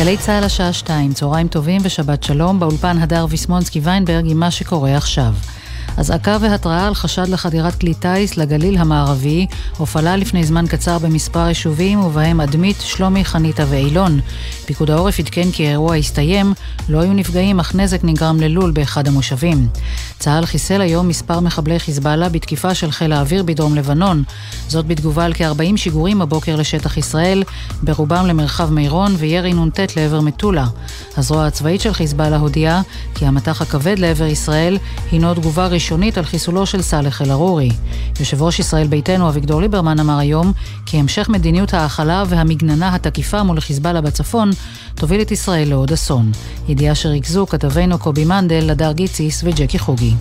גלי צה"ל השעה שתיים, צהריים טובים ושבת שלום, באולפן הדר ויסמונסקי ויינברג עם מה שקורה עכשיו. אזעקה והתראה על חשד לחדירת כלי טיס לגליל המערבי הופעלה לפני זמן קצר במספר יישובים ובהם אדמית, שלומי, חניתה ואילון. פיקוד העורף עדכן כי האירוע הסתיים, לא היו נפגעים אך נזק נגרם ללול באחד המושבים. צה"ל חיסל היום מספר מחבלי חיזבאללה בתקיפה של חיל האוויר בדרום לבנון. זאת בתגובה על כ-40 שיגורים הבוקר לשטח ישראל, ברובם למרחב מירון וירי נ"ט לעבר מטולה. הזרוע הצבאית של חיזבאללה הודיעה כי המטח הכבד לעבר ישראל הינו תגובה ראשונית על חיסולו של סאלח אל-ערורי. יושב ראש ישראל ביתנו אביגדור ליברמן אמר היום כי המשך מדיניות ההכלה והמגננה התקיפה מול חיזבאללה בצפון תוביל את ישראל לעוד אסון. ידיעה שריכזו כתבינו קובי מנדל, הדר גיציס וג'קי חוגי.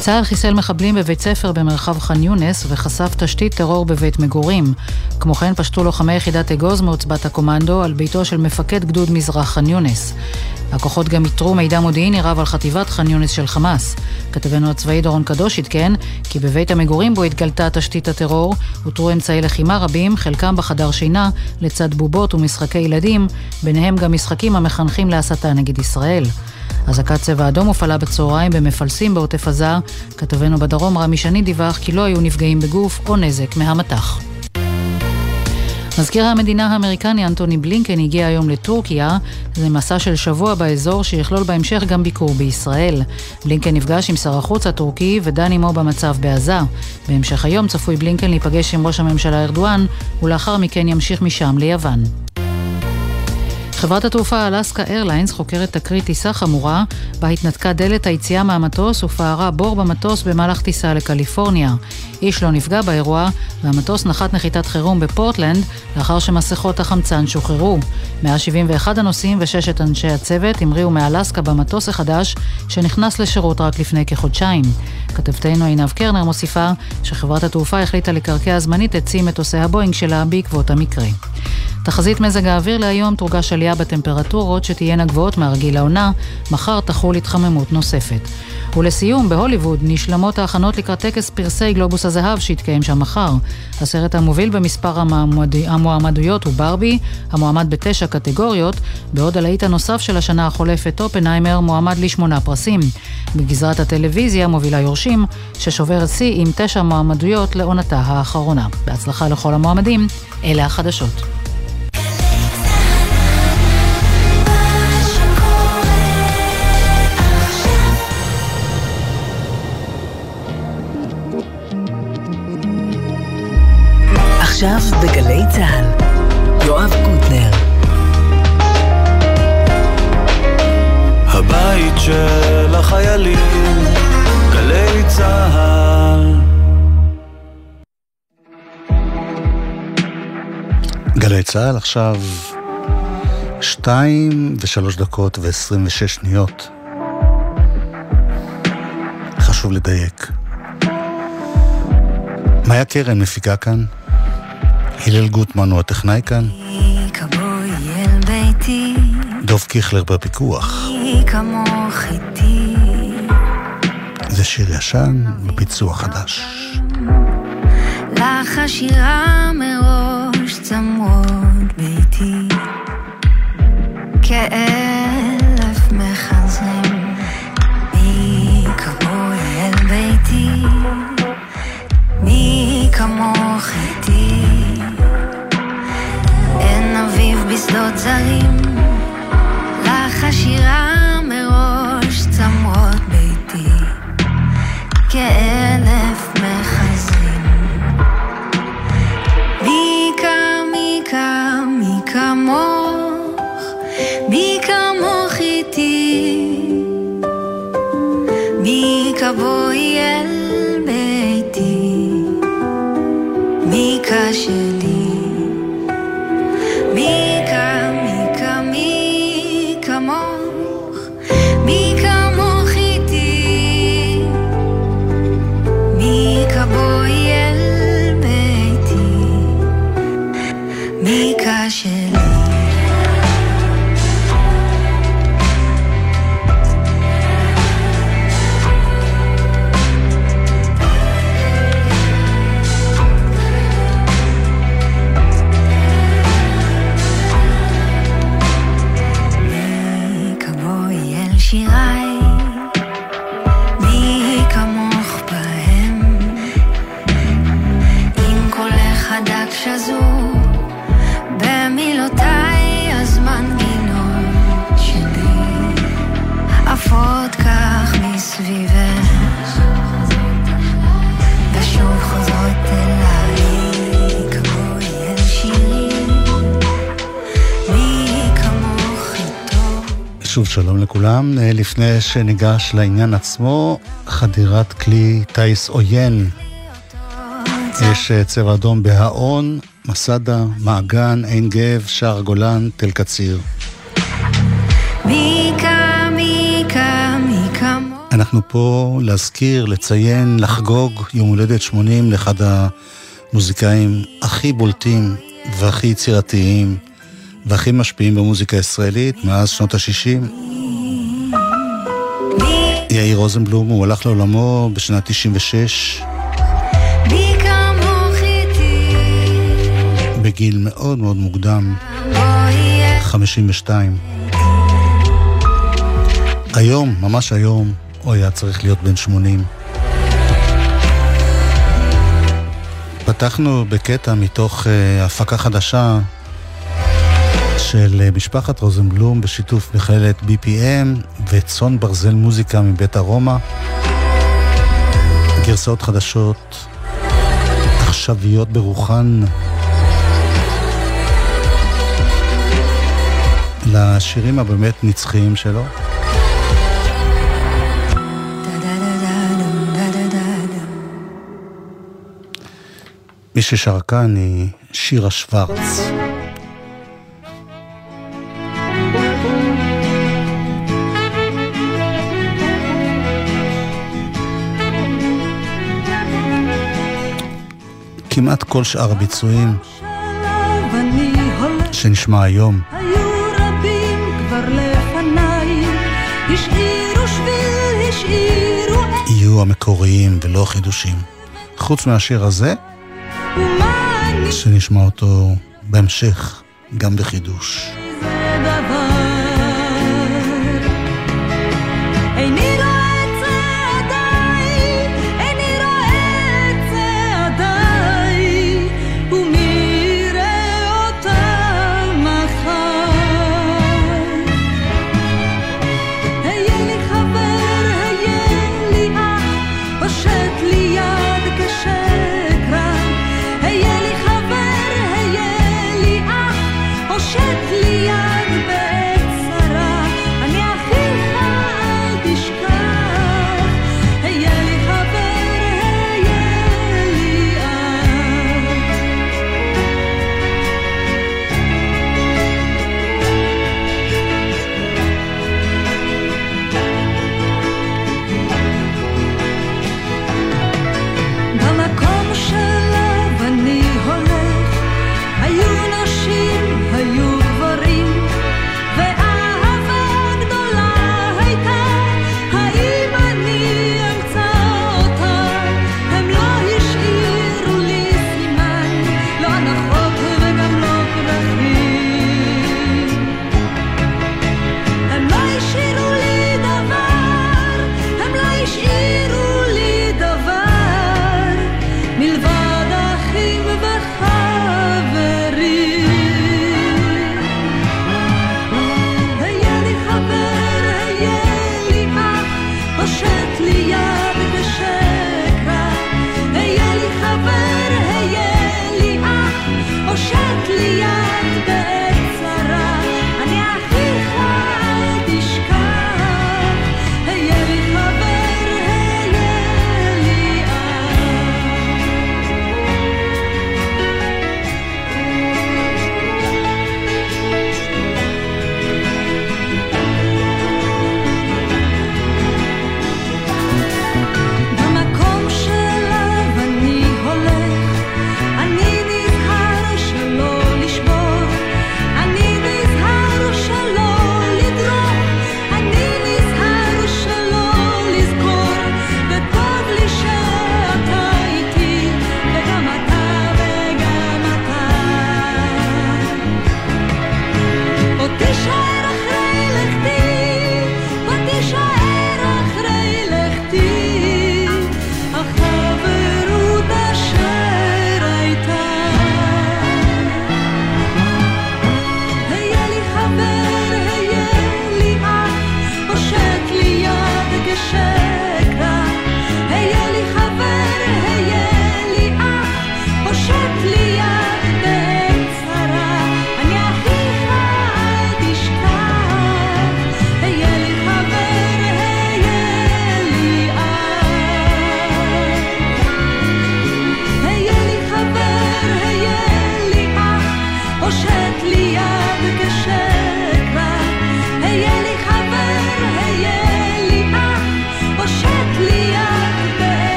צה"ל חיסל מחבלים בבית ספר במרחב ח'אן יונס וחשף תשתית טרור בבית מגורים. כמו כן פשטו לוחמי יחידת אגוז מעוצבת הקומנדו על ביתו של מפקד גדוד מזרח ח'אן יונס. הכוחות גם איתרו מידע מודיעיני רב על חטיבת ח'אן יונס של חמאס. כתבנו הצבאי דורון קדוש עדכן כי בבית המגורים בו התגלתה תשתית הטרור אותרו אמצעי לחימה רבים, חלקם בחדר שינה, לצד בובות ומשחקי ילדים, ביניהם גם משחקים המחנכים להסתה נגד ישראל. אזעקת צבע אדום הופעלה בצהריים במפלסים בעוטף עזה. כתבנו בדרום רמי שני דיווח כי לא היו נפגעים בגוף או נזק מהמטח. מזכיר המדינה האמריקני אנטוני בלינקן הגיע היום לטורקיה. זה מסע של שבוע באזור שיכלול בהמשך גם ביקור בישראל. בלינקן נפגש עם שר החוץ הטורקי ודן עמו במצב בעזה. בהמשך היום צפוי בלינקן להיפגש עם ראש הממשלה ארדואן, ולאחר מכן ימשיך משם ליוון. חברת התעופה אלסקה איירליינס חוקרת תקרית טיסה חמורה, בה התנתקה דלת היציאה מהמטוס ופערה בור במטוס במהלך טיסה לקליפורניה. איש לא נפגע באירוע, והמטוס נחת נחיתת חירום בפורטלנד, לאחר שמסכות החמצן שוחררו. 171 הנוסעים וששת אנשי הצוות המריאו מאלסקה במטוס החדש, שנכנס לשירות רק לפני כחודשיים. כתבתנו עינב קרנר מוסיפה שחברת התעופה החליטה לקרקע זמנית את צי מטוסי הבואינג שלה בעקבות המקרה. תחזית מזג האוויר להיום תורגש עלייה בטמפרטורות שתהיינה גבוהות מהרגיל לעונה, מחר תחול התחממות נוספת. ולסיום, בהוליווד נשלמות ההכנות לקראת טקס פרסי גלובוס הזהב שיתקיים שם מחר. הסרט המוביל במספר המועמד... המועמדויות הוא ברבי, המועמד בתשע קטגוריות, בעוד הלהיט הנוסף של השנה החולפת, אופנהיימר, מועמד לשמונה פרסים. בגזרת הטלוויזיה מובילה יורשים, ששוברת שיא עם תשע מועמדויות לעונתה האחרונה. בהצלחה לכל המועמדים, אלה החדשות. עכשיו בגלי צה"ל, יואב קוטנר. הבית של החיילים, גלי צה"ל. גלי צה"ל עכשיו שתיים ושלוש דקות ועשרים ושש שניות. חשוב לדייק. מאיה קרן מפיקה כאן, הלל גוטמן הוא הטכנאי כאן. דוב קיכלר בפיקוח. זה שיר ישן בביצוע חדש. לך השירה מראש צמרות ביתי כאלף מחזרים מי כמוי אל ביתי מי כמוך בשדות זרים. לך מראש צמרות ביתי. כאלף שלום לכולם. אה, לפני שניגש לעניין עצמו, חדירת כלי טיס עוין. יש אה, צבע אדום בהאון, מסדה, מעגן, עין גב, שער גולן, תל קציר. אנחנו פה להזכיר, לציין, לחגוג יום הולדת 80 לאחד המוזיקאים הכי בולטים והכי יצירתיים והכי משפיעים במוזיקה הישראלית מאז שנות ה-60. יאיר רוזנבלום, הוא הלך לעולמו בשנת 96. מי כמוך איתי, בגיל מאוד מאוד מוקדם, בואי 52. היום, ממש היום, הוא היה צריך להיות בן 80. פתחנו בקטע מתוך uh, הפקה חדשה של uh, משפחת רוזנבלום בשיתוף מכללת BPM וצאן ברזל מוזיקה מבית ארומה. גרסאות חדשות, עכשוויות ברוחן. לשירים הבאמת נצחיים שלו. מי ששר כאן היא שירה שוורץ. כמעט כל שאר הביצועים שנשמע היום יהיו המקוריים ולא חידושים. חוץ מהשיר הזה, שנשמע אותו בהמשך, גם בחידוש.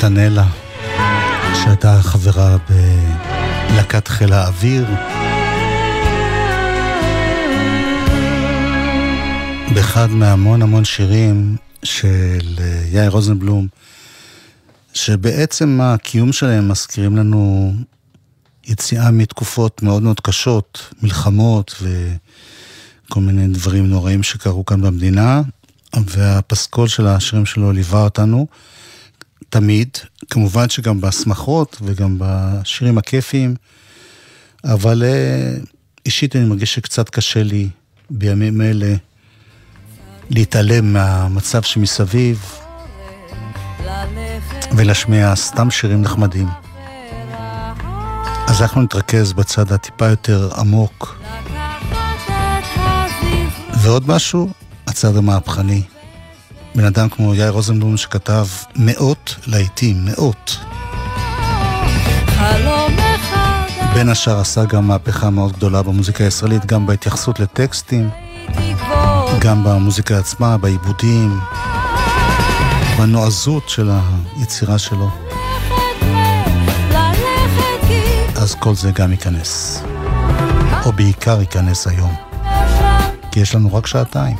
דנלה, שהייתה חברה בלהקת חיל האוויר. באחד מהמון המון שירים של יאיר רוזנבלום, שבעצם הקיום שלהם מזכירים לנו יציאה מתקופות מאוד מאוד קשות, מלחמות וכל מיני דברים נוראים שקרו כאן במדינה, והפסקול של השירים שלו ליווה אותנו תמיד, כמובן שגם בשמחות וגם בשירים הכיפיים, אבל אה, אישית אני מרגיש שקצת קשה לי בימים אלה להתעלם מהמצב שמסביב ולהשמיע סתם שירים נחמדים. אז אנחנו נתרכז בצד הטיפה יותר עמוק. ועוד משהו, הצד המהפכני. בן אדם כמו יאיר רוזנבלום שכתב מאות להיטים, מאות. בין השאר עשה גם מהפכה מאוד גדולה במוזיקה הישראלית, גם בהתייחסות לטקסטים, גם במוזיקה עצמה, בעיבודים, בנועזות של היצירה שלו. אז כל זה גם ייכנס. או בעיקר ייכנס היום. כי יש לנו רק שעתיים.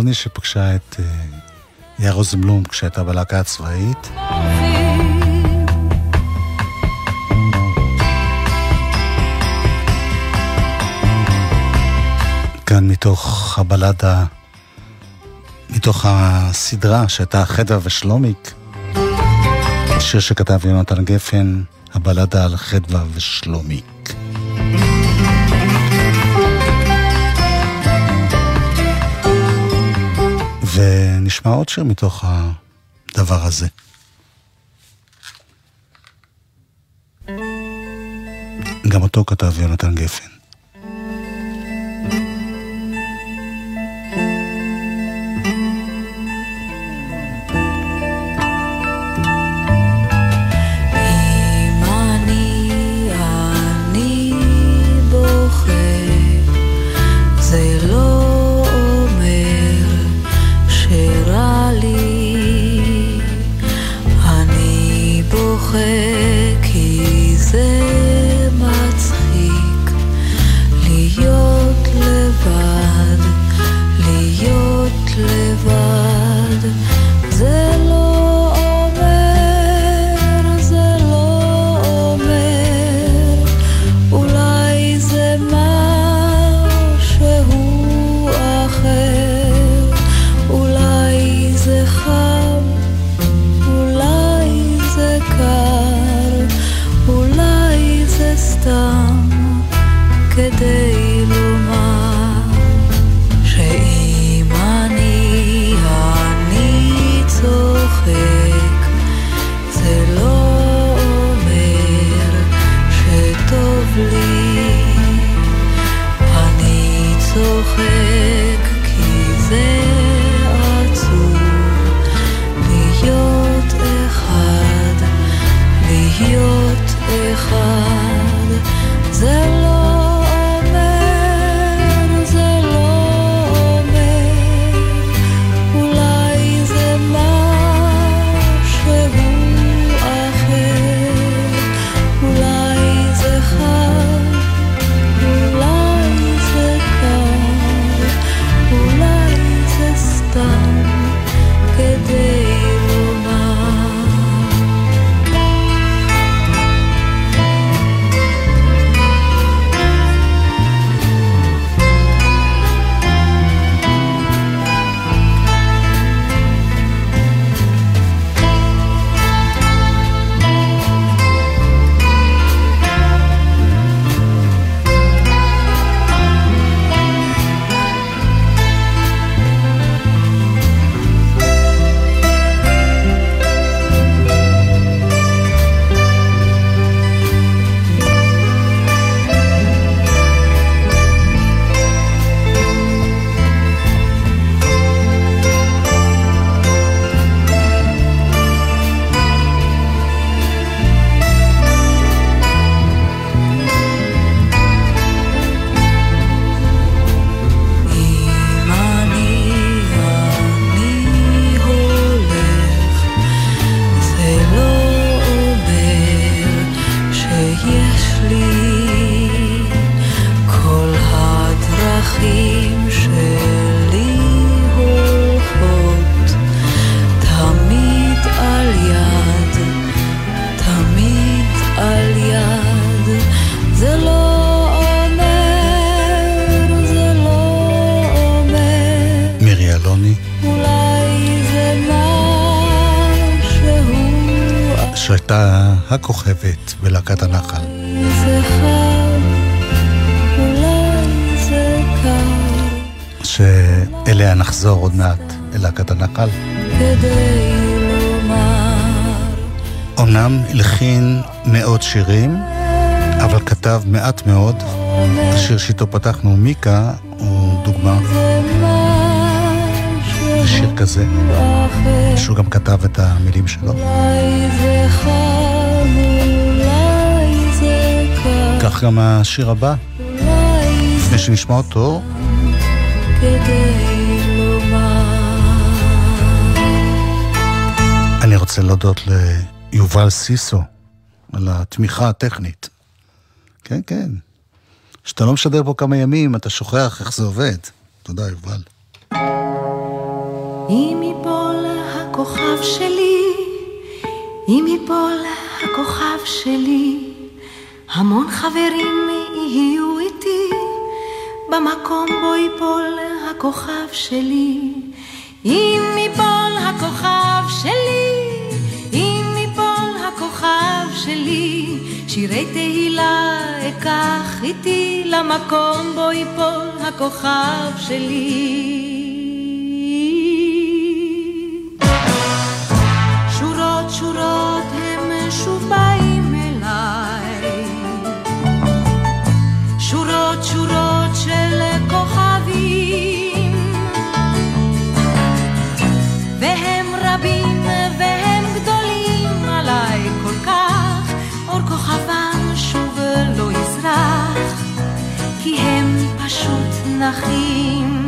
אלוני שפגשה את אה, יאיר רוזנבלום כשהייתה בלהקה הצבאית. כאן מתוך הבלדה, מתוך הסדרה שהייתה חדווה ושלומיק, שיר שכתב יונתן גפן, הבלדה על חדווה ושלומיק. ונשמע עוד שיר מתוך הדבר הזה. גם אותו כתב יונתן גפן. בלהקת הנחל. שאליה נחזור עוד מעט, אל להקת הנחל. אמנם הלחין מאות שירים, אבל כתב מעט מאוד. השיר שאיתו פתחנו, מיקה, הוא דוגמה לשיר כזה. שהוא גם כתב את המילים שלו. כך גם השיר הבא, לפני שנשמע אותו. אני רוצה להודות ליובל סיסו על התמיכה הטכנית. כן, כן. כשאתה לא משדר פה כמה ימים, אתה שוכח איך זה עובד. תודה, יובל. אם ייפול הכוכב שלי, אם ייפול הכוכב שלי, המון חברים יהיו איתי, במקום בו ייפול הכוכב שלי. אם ייפול הכוכב שלי, אם ייפול הכוכב שלי, שירי תהילה אקח איתי למקום בו ייפול הכוכב שלי. כי הם פשוט נחים.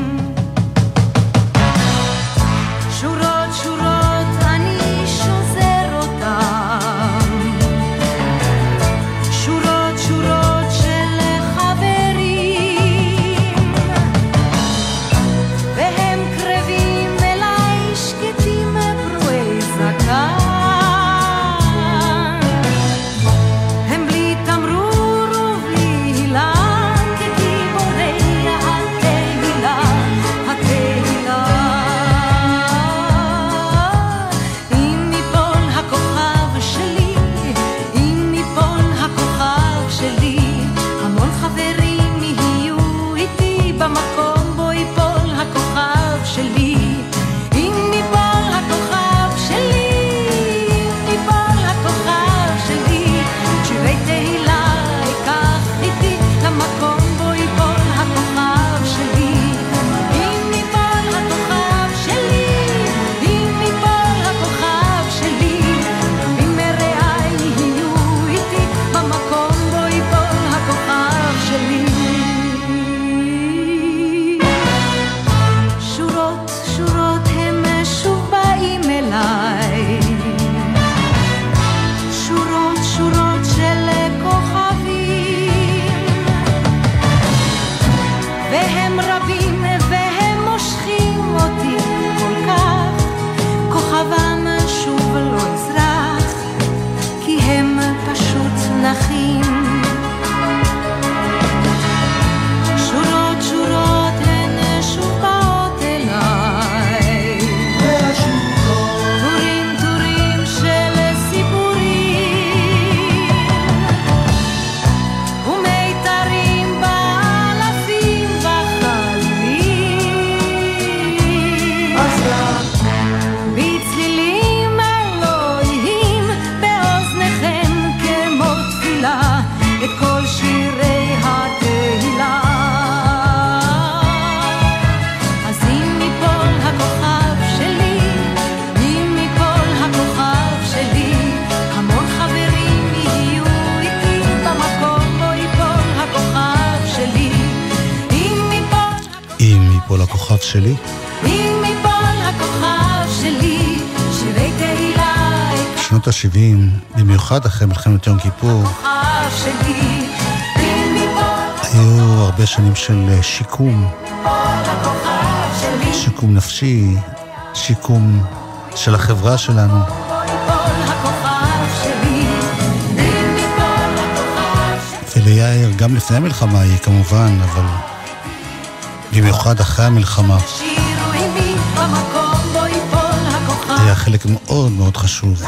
שיקום. שיקום נפשי, שיקום של החברה שלנו. וליאיר, גם לפני המלחמה היא כמובן, אבל במיוחד אחרי המלחמה. היה חלק מאוד מאוד חשוב.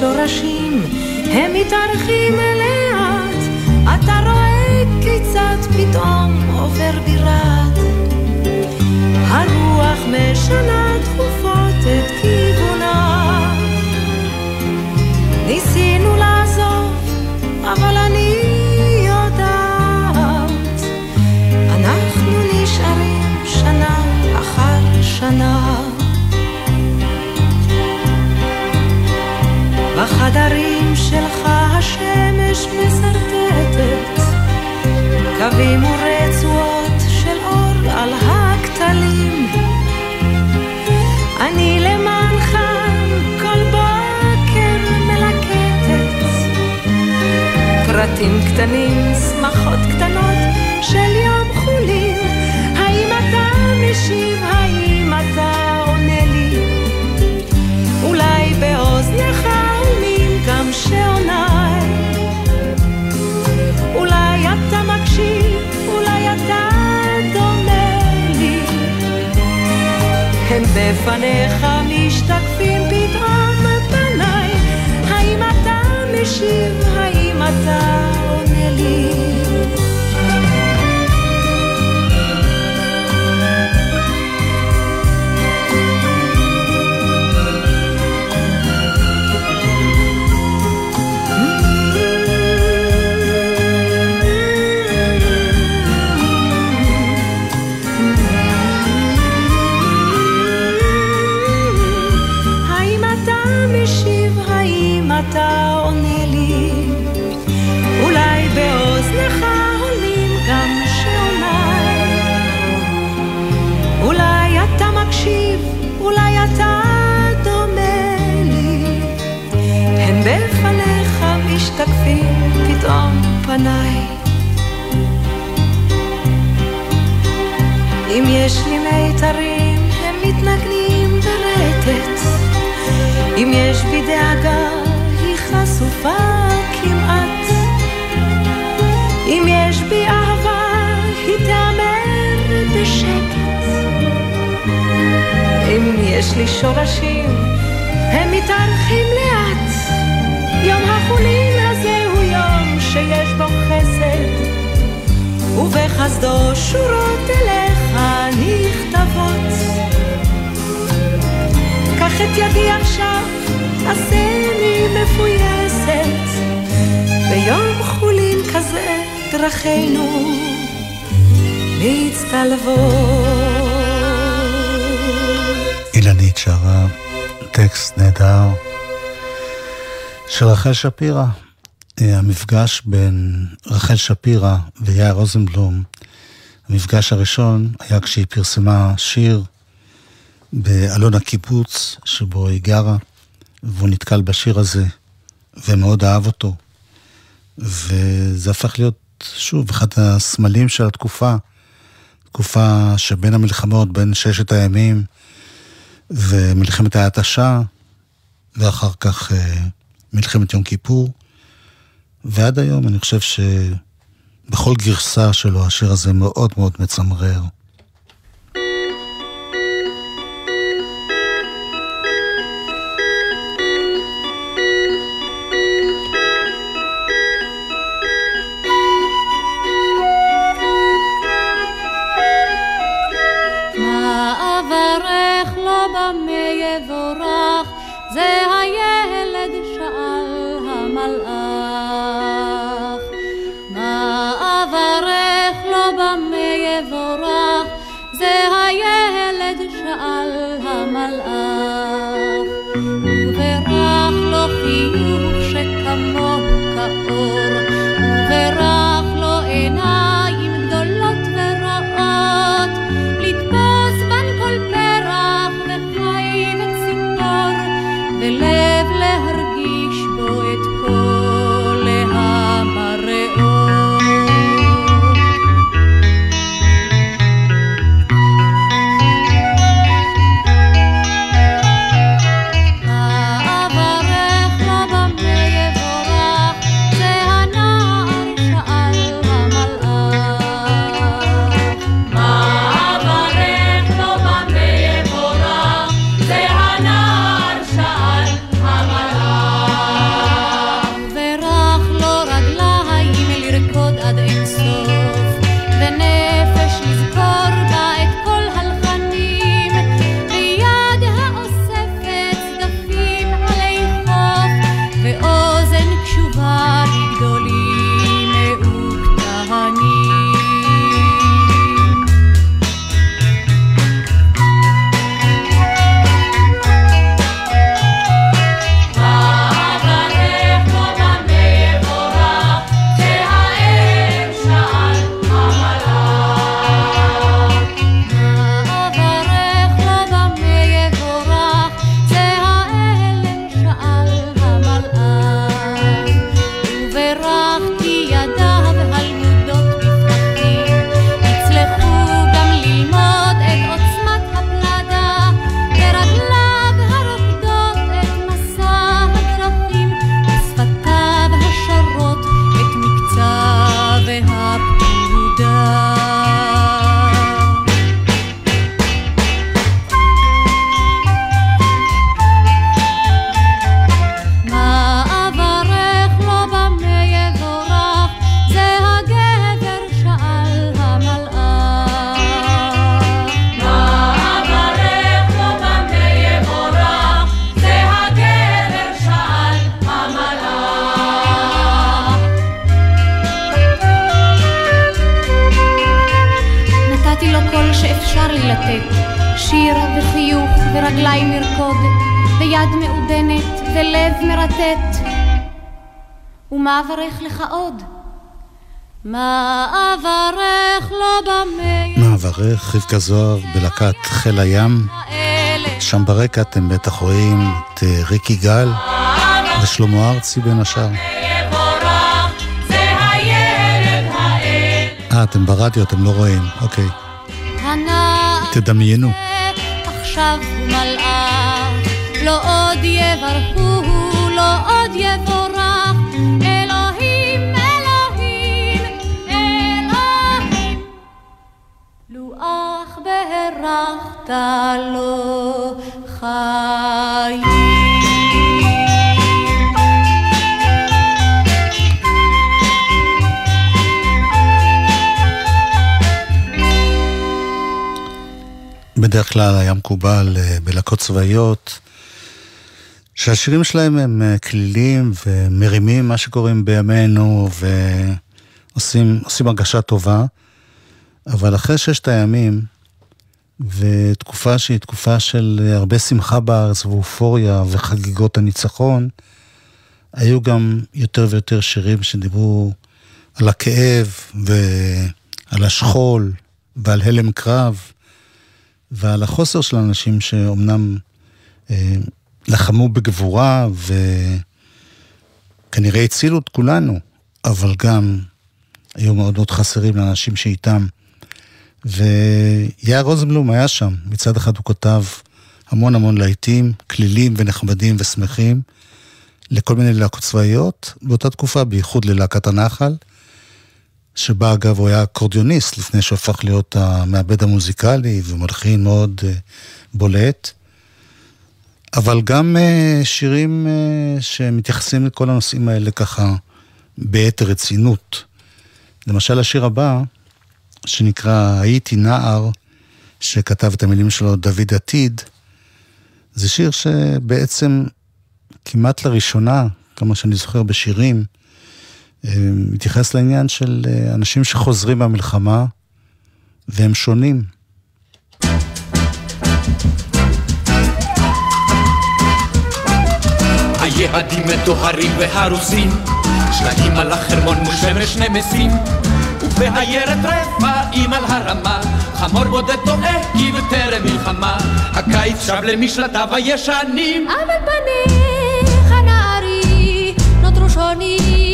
שורשים, הם מתארחים רחל שפירא. אה, המפגש בין רחל שפירא ויאיר רוזנבלום, המפגש הראשון היה כשהיא פרסמה שיר באלון הקיבוץ שבו היא גרה, והוא נתקל בשיר הזה, ומאוד אהב אותו. וזה הפך להיות, שוב, אחד הסמלים של התקופה, תקופה שבין המלחמות, בין ששת הימים ומלחמת ההתשה, ואחר כך... אה, מלחמת יום כיפור, ועד היום אני חושב שבכל גרסה שלו השיר הזה מאוד מאוד מצמרר. לא זה היה רבקה זוהר בלהקת חיל הים. שם ברקע אתם בטח רואים את אה, ריקי גל ושלמה ארצי בין השאר. אה, אתם ברדיו, אתם לא רואים, אוקיי. תדמיינו. עכשיו מלאך, לא עוד יברכו, לא עוד יבורך, בהרחת לו חיים. בדרך כלל היה מקובל אה, בלהקות צבאיות שהשירים שלהם הם אה, כלילים ומרימים מה שקוראים בימינו ועושים הרגשה טובה, אבל אחרי ששת הימים ותקופה שהיא תקופה של הרבה שמחה בארץ ואופוריה וחגיגות הניצחון, היו גם יותר ויותר שירים שדיברו על הכאב ועל השכול ועל הלם קרב. ועל החוסר של אנשים שאומנם אה, לחמו בגבורה וכנראה הצילו את כולנו, אבל גם היו מאוד מאוד חסרים לאנשים שאיתם. ויאיר רוזנבלום היה שם, מצד אחד הוא כתב המון המון להיטים, כלילים ונחמדים ושמחים, לכל מיני להקות צבאיות, באותה תקופה, בייחוד ללהקת הנחל. שבה אגב הוא היה אקורדיוניסט לפני שהפך להיות המעבד המוזיקלי ומלחין מאוד אה, בולט. אבל גם אה, שירים אה, שמתייחסים לכל הנושאים האלה ככה ביתר רצינות. למשל השיר הבא, שנקרא "הייתי נער", שכתב את המילים שלו דוד עתיד, זה שיר שבעצם כמעט לראשונה, כמה שאני זוכר בשירים, אה, מתייחס לעניין של אה, אנשים שחוזרים מהמלחמה והם שונים. היעדים מטוהרים והרוסים, שלגים על החרמון מול שמש נמסים, ובעיירת רפאים על הרמה, חמור בודד טועה כי בטרם מלחמה, הקיץ שב למשלטיו הישנים. אבל פניך נערי נותרו שונים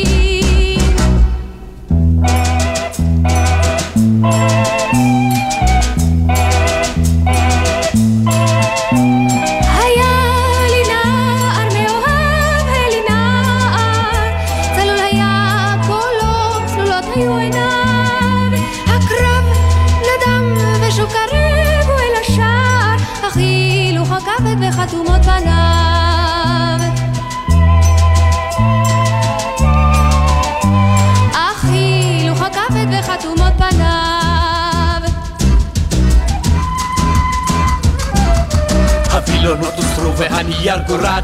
הווילונות הוסרו והנייר גורד,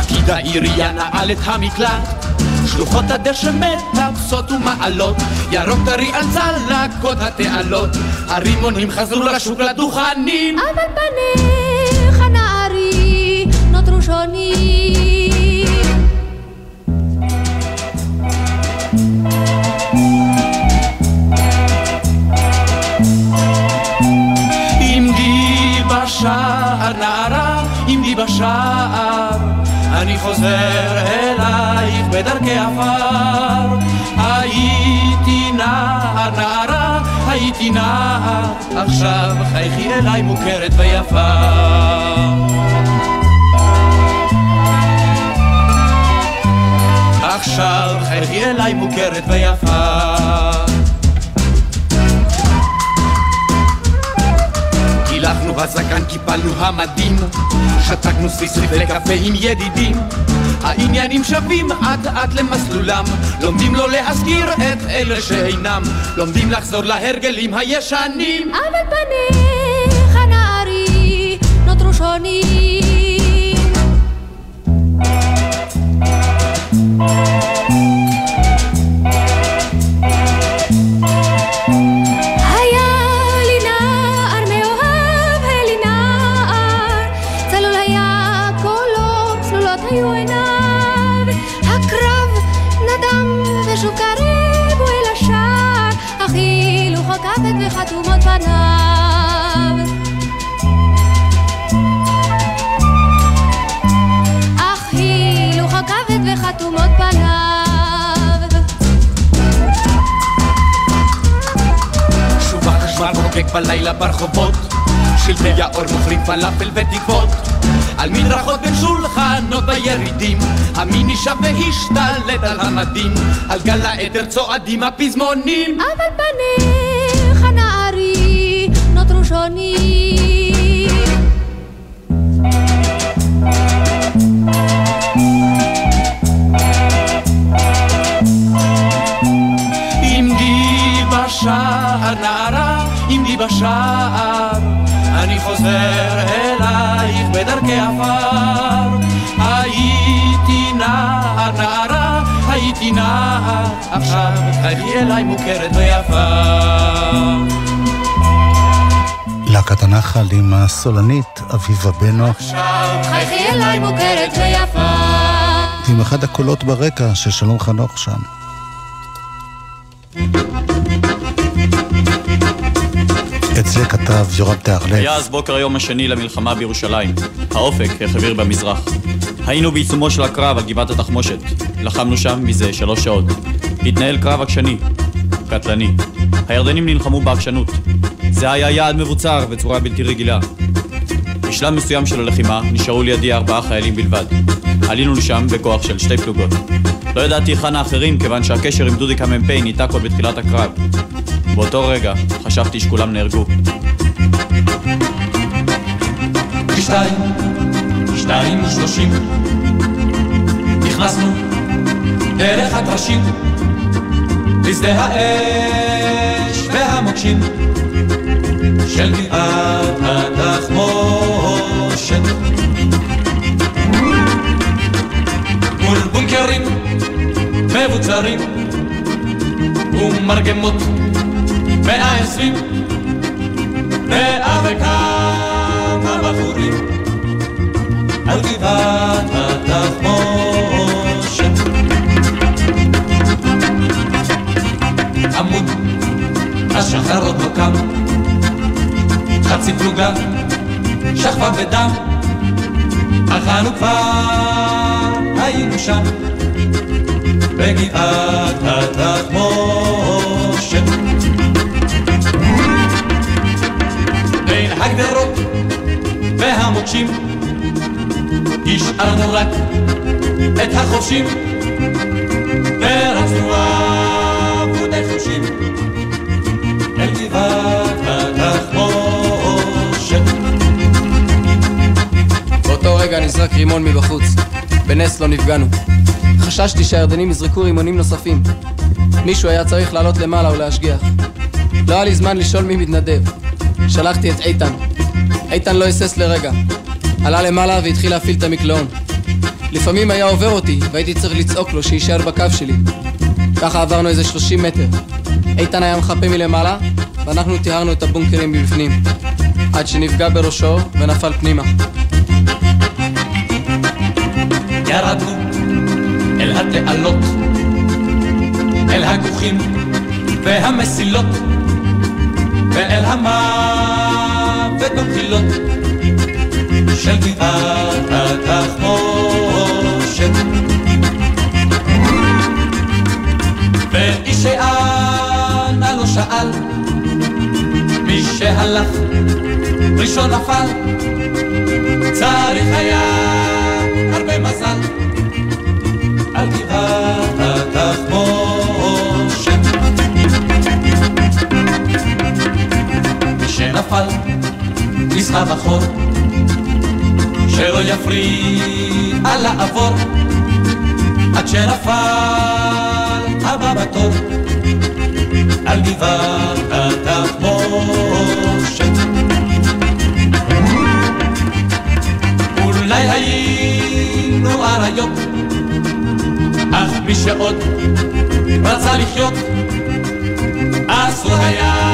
פקיד העירייה נעל את המקלט. שלוחות הדשא מטפסות ומעלות, ירוק טרי על צלקות התעלות, הרימונים חזרו לשוק לדוכנים. אבל פניך נערי נותרו שונים. בשער, אני חוזר אלייך בדרכי עפר. הייתי נער נערה, הייתי נער, עכשיו חייכי אליי מוכרת ויפה. עכשיו חייכי אליי מוכרת ויפה. בזקן, קיפלנו המדים, שתקנו סביסריף לקפה עם ידידים. העניינים שווים אט אט למסלולם, לומדים לא להזכיר את אלה שאינם, לומדים לחזור להרגלים הישנים. אבל פניך נערי נותרו שונים. חוקק בלילה ברחובות. שלטי האור מוכרים פלאפל ותקוות על מדרכות בין שולחנות בירידים. המיני שב והשתלט על המדים. על גל העדר צועדים הפזמונים. אבל פניך נערי נותרו שונים. עמדי בשער נערה, בשער אני חוזר אלייך בדרכי עפר. הייתי נער נערה, הייתי נער עכשיו חיילי אליי מוכרת ויפה. להקת הנחל עם הסולנית אביבה בנו, עכשיו חייכי אליי מוכרת ויפה. עם אחד הקולות ברקע של שלום חנוך שם. זה כתב יורם תיארלב. היה אז בוקר היום השני למלחמה בירושלים. האופק החביר במזרח. היינו בעיצומו של הקרב על גבעת התחמושת. לחמנו שם מזה שלוש שעות. התנהל קרב עקשני, קטלני. הירדנים נלחמו בעקשנות. זה היה יעד מבוצר בצורה בלתי רגילה. בשלב מסוים של הלחימה נשארו לידי ארבעה חיילים בלבד. עלינו לשם בכוח של שתי פלוגות. לא ידעתי היכן האחרים כיוון שהקשר עם דודיק המ"פ ניתק עוד בתחילת הקרב. באותו רגע חשבתי שכולם נהרגו. שתיים, שתיים ושלושים נכנסנו דרך הטרשים לשדה האש והמוקשים. של גבעת התחמושת מול בונקרים מבוצרים ומרגמות מאה עשרים. מאה וכמה בחורים. על גבעת התחמושת עמוד השחר עוד לא קם. חצי פלוגה שכבה בדם אך אנו כבר היינו שם. בגבעת התחמושת הגדרות והמוקשים השארנו רק את החובשים ורצנו עבודי חושים אל גבעת התחמושת באותו רגע נזרק רימון מבחוץ. בנס לא נפגענו. חששתי שהירדנים יזרקו רימונים נוספים. מישהו היה צריך לעלות למעלה ולהשגיח. לא היה לי זמן לשאול מי מתנדב. שלחתי את איתן. איתן לא היסס לרגע. עלה למעלה והתחיל להפעיל את המקלעון. לפעמים היה עובר אותי, והייתי צריך לצעוק לו שיישאר בקו שלי. ככה עברנו איזה 30 מטר. איתן היה מחפה מלמעלה, ואנחנו טיהרנו את הבונקרים מבפנים. עד שנפגע בראשו ונפל פנימה. ירדנו אל התעלות, אל הכוכים והמסילות, ואל המוות במחילות של גבעת התחמושת. ואיש שאנה לא שאל, מי שהלך ראשון נפל, צריך היה נסחב החור, שלא יפריע לעבור, עד שנפל הבא בתור על גבעת התחמושת. אולי היינו אריות, אך מי שעוד רצה לחיות, אסור היה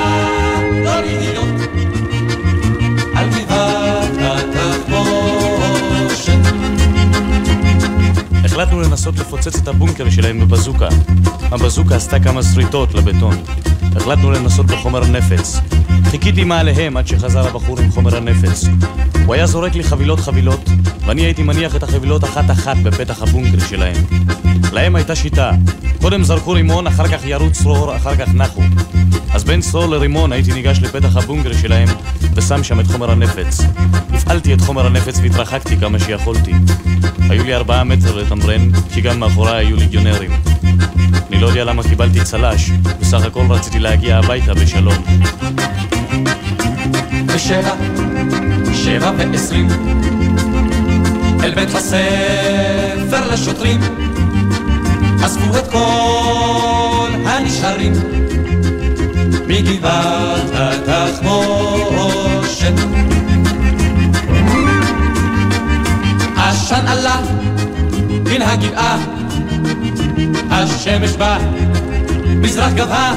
החלטנו לנסות לפוצץ את הבונקר שלהם בבזוקה. הבזוקה עשתה כמה שריטות לבטון. החלטנו לנסות בחומר נפץ. חיכיתי מעליהם עד שחזר הבחור עם חומר הנפץ. הוא היה זורק לי חבילות חבילות, ואני הייתי מניח את החבילות אחת-אחת בפתח הבונקר שלהם. להם הייתה שיטה. קודם זרקו רימון, אחר כך ירו צרור, אחר כך נחו. אז בין סרול לרימון הייתי ניגש לפתח הבונקר שלהם ושם שם את חומר הנפץ. הפעלתי את חומר הנפץ והתרחקתי כמה שיכולתי. היו לי ארבעה מטר לתמרן, כי גם מאחוריי היו ליגיונרים. אני לא יודע למה קיבלתי צל"ש, בסך הכל רציתי להגיע הביתה בשלום. בשבע, שבע ועשרים, אל בית הספר לשוטרים, אספו את כל הנשארים מגבעת התחמושת. עשן עלה מן הגבעה, השמש בה, מזרח גבהה,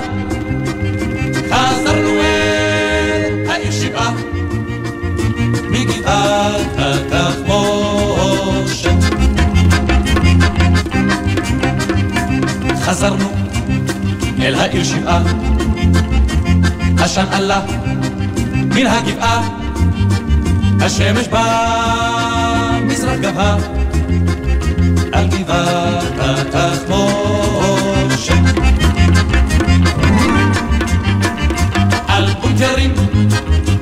חזרנו אל העיר שבעה, מגבעת התחמושת. חזרנו אל העיר שבעה, עשן עלה מן הגבעה, השמש במזרח גבה, על גבעת התחמושת. על בונקרים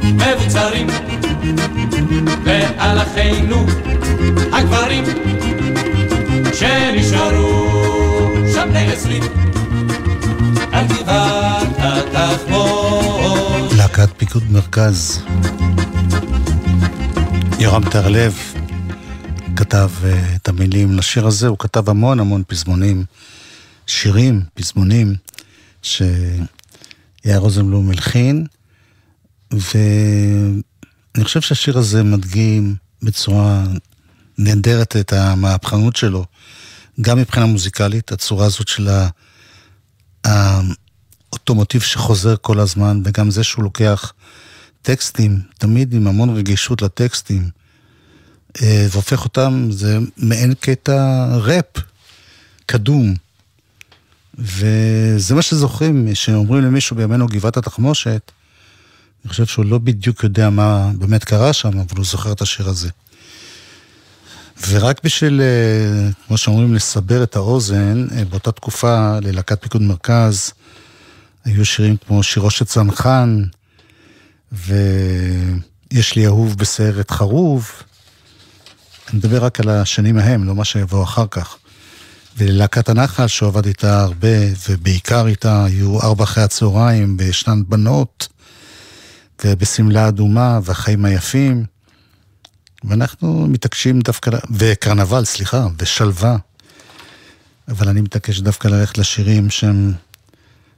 מבוצרים, ועל אחינו הגברים, שנשארו שם בני עשרים, על גבעת התחמושת. להקת פיקוד מרכז. יורם טרלב כתב uh, את המילים לשיר הזה, הוא כתב המון המון פזמונים, שירים, פזמונים, שיאיר רוזנבלום הלחין, ואני חושב שהשיר הזה מדגים בצורה נהדרת את המהפכנות שלו, גם מבחינה מוזיקלית, הצורה הזאת של אותו מוטיב שחוזר כל הזמן, וגם זה שהוא לוקח טקסטים, תמיד עם המון רגישות לטקסטים, אה, והופך אותם, זה מעין קטע ראפ, קדום. וזה מה שזוכרים, שאומרים למישהו בימינו גבעת התחמושת, אני חושב שהוא לא בדיוק יודע מה באמת קרה שם, אבל הוא זוכר את השיר הזה. ורק בשביל, אה, כמו שאומרים, לסבר את האוזן, אה, באותה תקופה ללהקת פיקוד מרכז, היו שירים כמו שירו של צנחן, ויש לי אהוב בסיירת חרוב. אני מדבר רק על השנים ההם, לא מה שיבוא אחר כך. וללהקת הנחל, שהוא עבד איתה הרבה, ובעיקר איתה, היו ארבע אחרי הצהריים, וישנן בנות, ובשמלה אדומה, והחיים היפים. ואנחנו מתעקשים דווקא, וקרנבל, סליחה, ושלווה. אבל אני מתעקש דווקא ללכת לשירים שהם,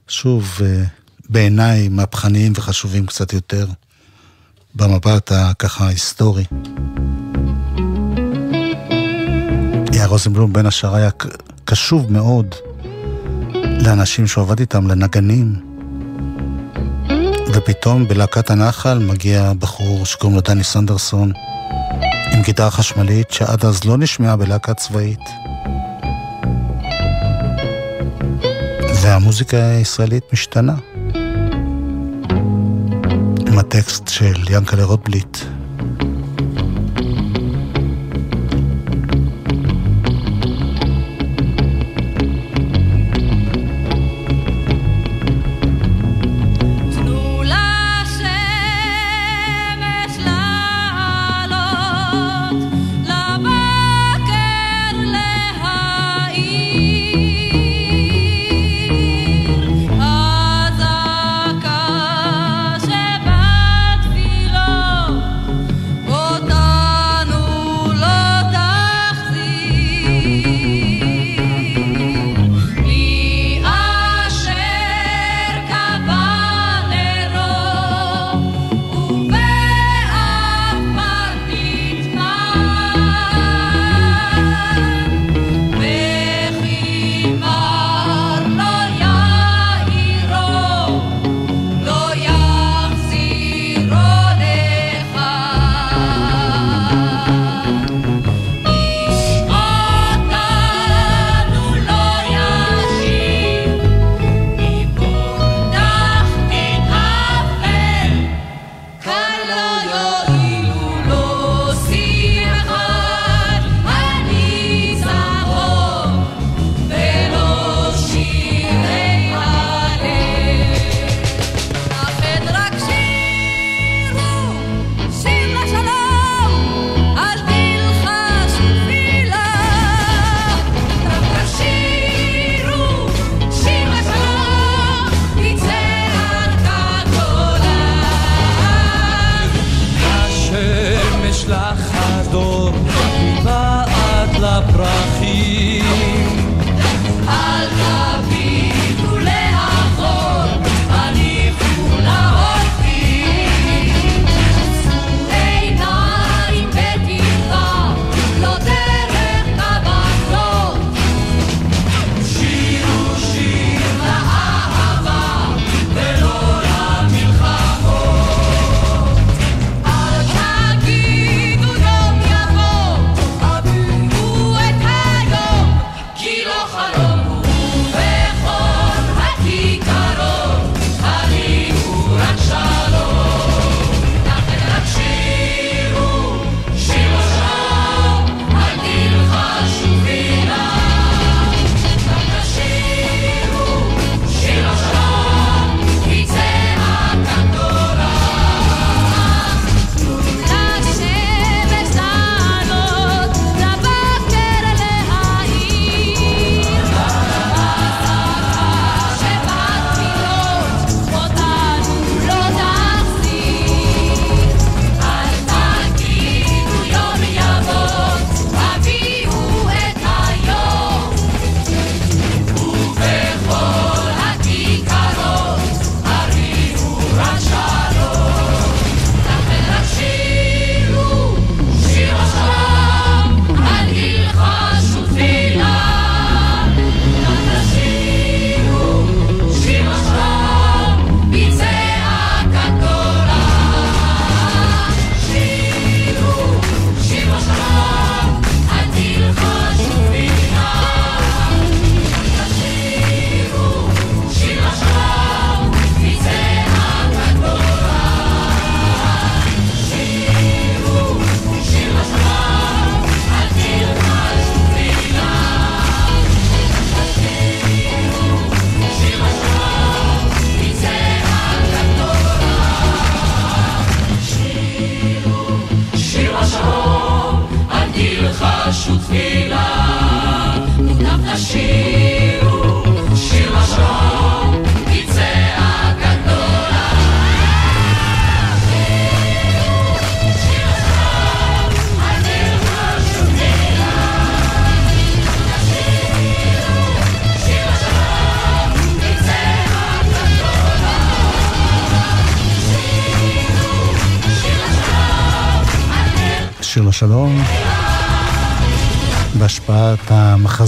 שוב, אה, בעיניי מהפכניים וחשובים קצת יותר, במבט הככה ההיסטורי. יאיר רוזנבלום בין השאר היה קשוב מאוד לאנשים שהוא עבד איתם, לנגנים. ופתאום בלהקת הנחל מגיע בחור שקוראים לו דני סנדרסון עם גיטרה חשמלית שעד אז לא נשמעה בלהקה צבאית. והמוזיקה הישראלית משתנה. עם הטקסט של ינקלה רוטבליט.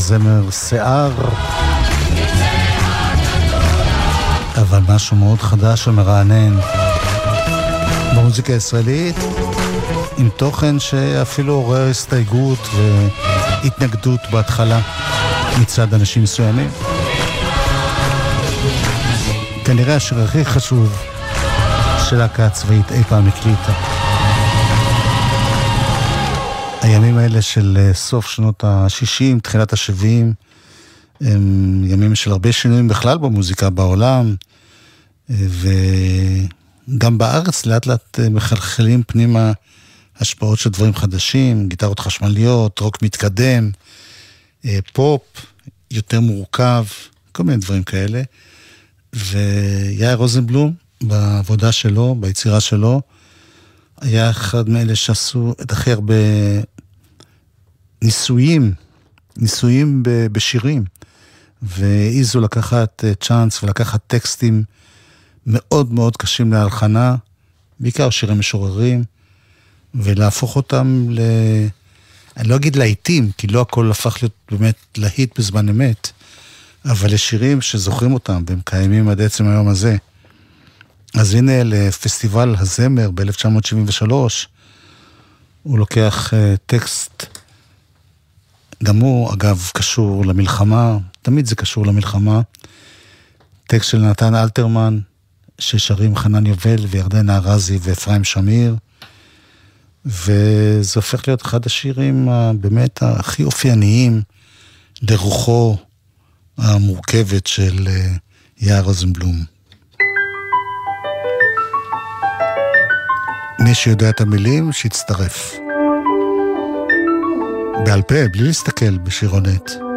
המחזמר שיער, אבל משהו מאוד חדש ומרענן במוזיקה הישראלית, עם תוכן שאפילו עורר הסתייגות והתנגדות בהתחלה מצד אנשים מסוימים. כנראה השיר הכי חשוב של להקה צבאית אי פעם הקליטה. הימים האלה של אה, סוף שנות ה-60, תחילת ה-70, הם ימים של הרבה שינויים בכלל במוזיקה בעולם, אה, וגם בארץ לאט לאט אה, מחלחלים פנימה השפעות של דברים חדשים, גיטרות חשמליות, רוק מתקדם, פופ יותר מורכב, כל מיני דברים כאלה. ויאיר רוזנבלום, בעבודה שלו, ביצירה שלו, היה אחד מאלה שעשו את הכי הרבה ניסויים, ניסויים בשירים, והעיזו לקחת אה, צ'אנס ולקחת טקסטים מאוד מאוד קשים להלחנה, בעיקר שירים משוררים, ולהפוך אותם ל... אני לא אגיד להיטים, כי לא הכל הפך להיות באמת להיט בזמן אמת, אבל לשירים שזוכרים אותם והם קיימים עד עצם היום הזה. אז הנה לפסטיבל הזמר ב-1973, הוא לוקח uh, טקסט, גם הוא אגב קשור למלחמה, תמיד זה קשור למלחמה, טקסט של נתן אלתרמן, ששרים חנן יובל וירדנה ארזי ואפרים שמיר, וזה הופך להיות אחד השירים באמת הכי אופייניים לרוחו המורכבת של אה, יער רוזנבלום. מי שיודע את המילים, שיצטרף. בעל פה, בלי להסתכל בשירונת.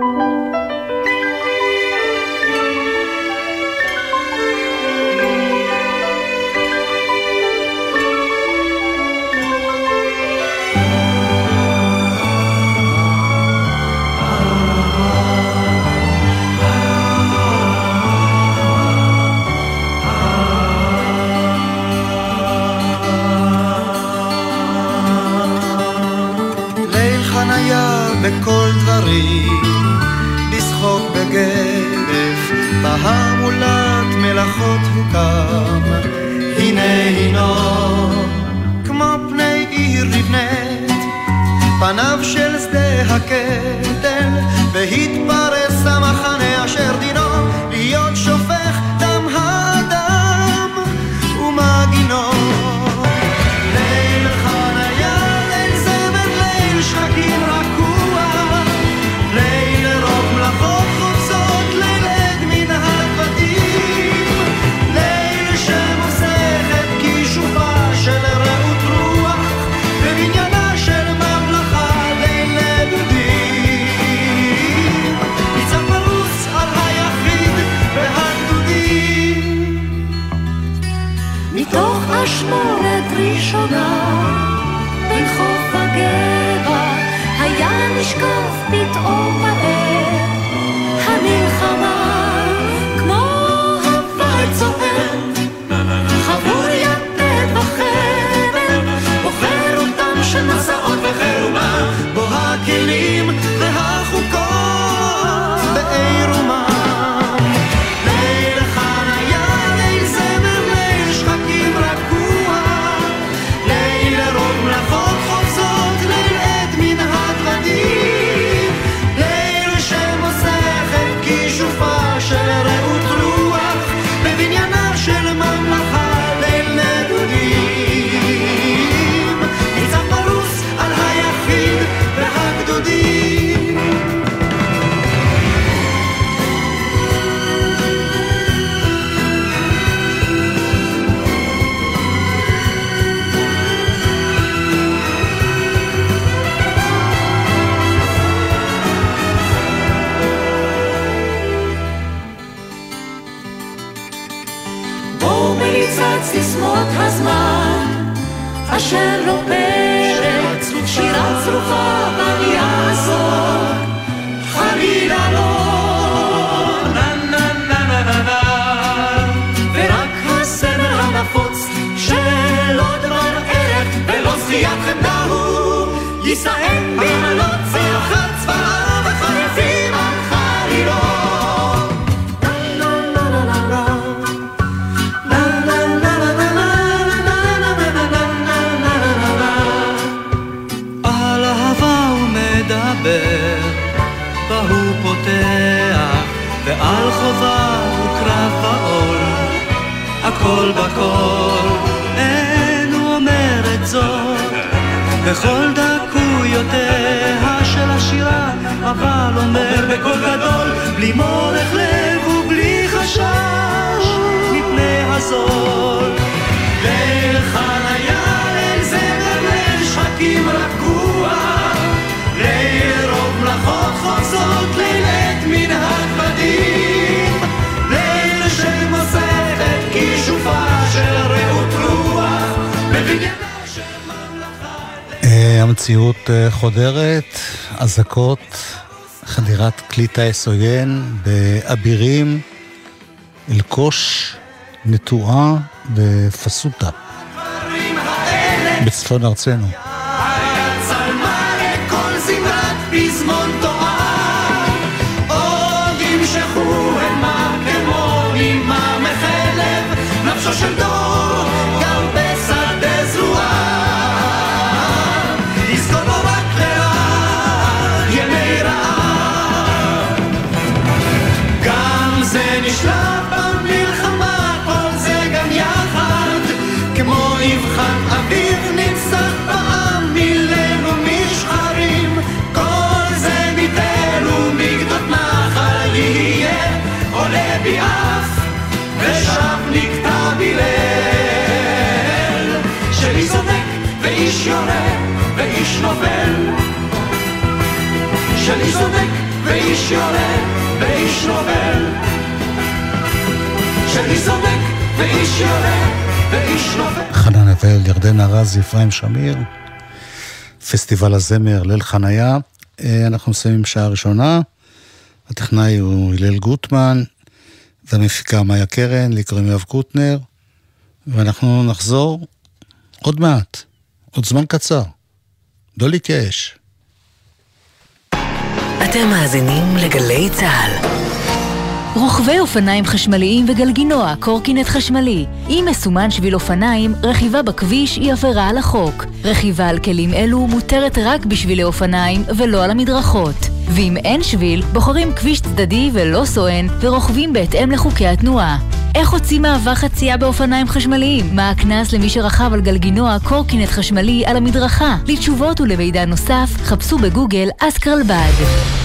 בכל דקויותיה של השירה, אבל אומר בקול גדול, בלי מורך לב ובלי חשש, מפני הזול. המציאות אה, חודרת, אזעקות, חדירת כלי טיס עוין באבירים, אלקוש, נטועה ופסוטה, בצפון ארצנו. ואיש יורה ואיש נופל שלי צודק ואיש יורה ואיש נופל שלי צודק ואיש יורה ואיש נופל חנן אבל, ירדנה רז, אפרים שמיר, פסטיבל הזמר, ליל חניה. אה, אנחנו מסיימים שעה ראשונה. הטכנאי הוא הלל גוטמן, והמפיקה מאיה קרן, לי קוראים יואב קוטנר, ואנחנו נחזור עוד מעט, עוד זמן קצר. לא להתייאש. אתם מאזינים לגלי צה"ל. רוכבי אופניים חשמליים וגלגינוע, קורקינט חשמלי. אם מסומן שביל אופניים, רכיבה בכביש היא עבירה על החוק. רכיבה על כלים אלו מותרת רק בשבילי אופניים ולא על המדרכות. ואם אין שביל, בוחרים כביש צדדי ולא סואן, ורוכבים בהתאם לחוקי התנועה. איך הוציא מעבר חצייה באופניים חשמליים? מה הקנס למי שרכב על גלגינוע קורקינט חשמלי על המדרכה? לתשובות ולמידע נוסף, חפשו בגוגל אסקרלבד.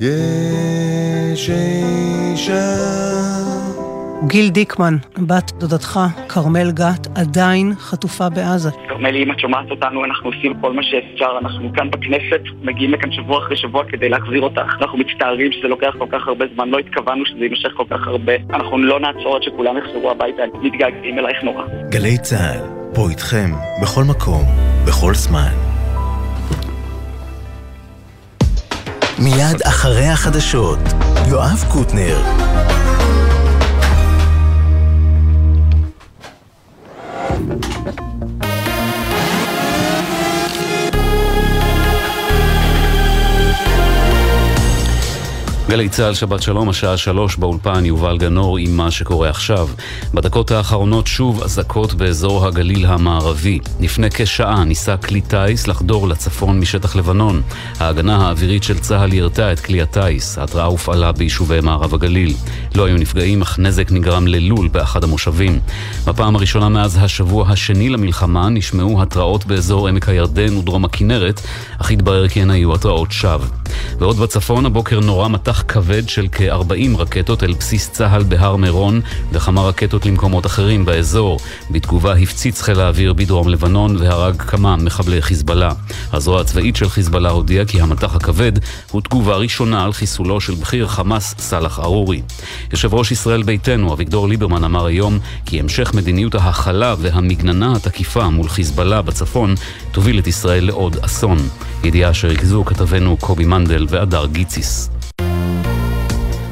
יש אישה גיל דיקמן, בת דודתך, כרמל גת, עדיין חטופה בעזה. כרמלי, אם את שומעת אותנו, אנחנו עושים כל מה שאפשר. אנחנו כאן בכנסת, מגיעים לכאן שבוע אחרי שבוע כדי להחזיר אותך. אנחנו מצטערים שזה לוקח כל כך הרבה זמן, לא התכוונו שזה יימשך כל כך הרבה. אנחנו לא נעצור עד שכולם יחזרו הביתה, מתגעגעים אלייך נורא. גלי צה"ל, פה איתכם, בכל מקום, בכל זמן. מיד אחרי החדשות, יואב קוטנר. גלי צה"ל, שבת שלום, השעה שלוש באולפן, יובל גנור עם מה שקורה עכשיו. בדקות האחרונות שוב אזעקות באזור הגליל המערבי. לפני כשעה ניסה כלי טיס לחדור לצפון משטח לבנון. ההגנה האווירית של צה"ל ירתה את כלי הטיס. ההתראה הופעלה ביישובי מערב הגליל. לא היו נפגעים, אך נזק נגרם ללול באחד המושבים. בפעם הראשונה מאז השבוע השני למלחמה נשמעו התראות באזור עמק הירדן ודרום הכנרת, אך התברר כי הן היו התראות שווא. ועוד בצפון הבוקר נורה מטח כבד של כ-40 רקטות אל בסיס צה"ל בהר מירון וכמה רקטות למקומות אחרים באזור. בתגובה הפציץ חיל האוויר בדרום לבנון והרג כמה מחבלי חיזבאללה. הזרוע הצבאית של חיזבאללה הודיעה כי המטח הכבד הוא תגובה ראשונה על חיסולו של בכיר חמאס סאלח ארורי. יושב ראש ישראל ביתנו אביגדור ליברמן אמר היום כי המשך מדיניות ההכלה והמגננה התקיפה מול חיזבאללה בצפון תוביל את ישראל לעוד אסון. ידיעה שריכזו כתבנו קובי מנדל והדר גיציס.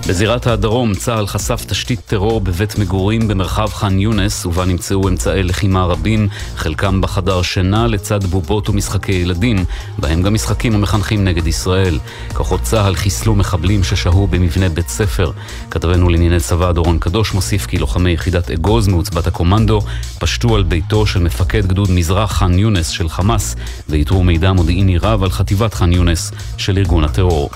בזירת הדרום, צה"ל חשף תשתית טרור בבית מגורים במרחב ח'אן יונס, ובה נמצאו אמצעי לחימה רבים, חלקם בחדר שינה לצד בובות ומשחקי ילדים, בהם גם משחקים המחנכים נגד ישראל. כוחות צה"ל חיסלו מחבלים ששהו במבנה בית ספר. כתבנו לענייני צבא דורון קדוש מוסיף כי לוחמי יחידת אגוז מעוצבת הקומנדו פשטו על ביתו של מפקד גדוד מזרח ח'אן יונס של חמאס, ואיתרו מידע מודיעיני רב על חטיבת ח'אן יונס של ארגון הטרור.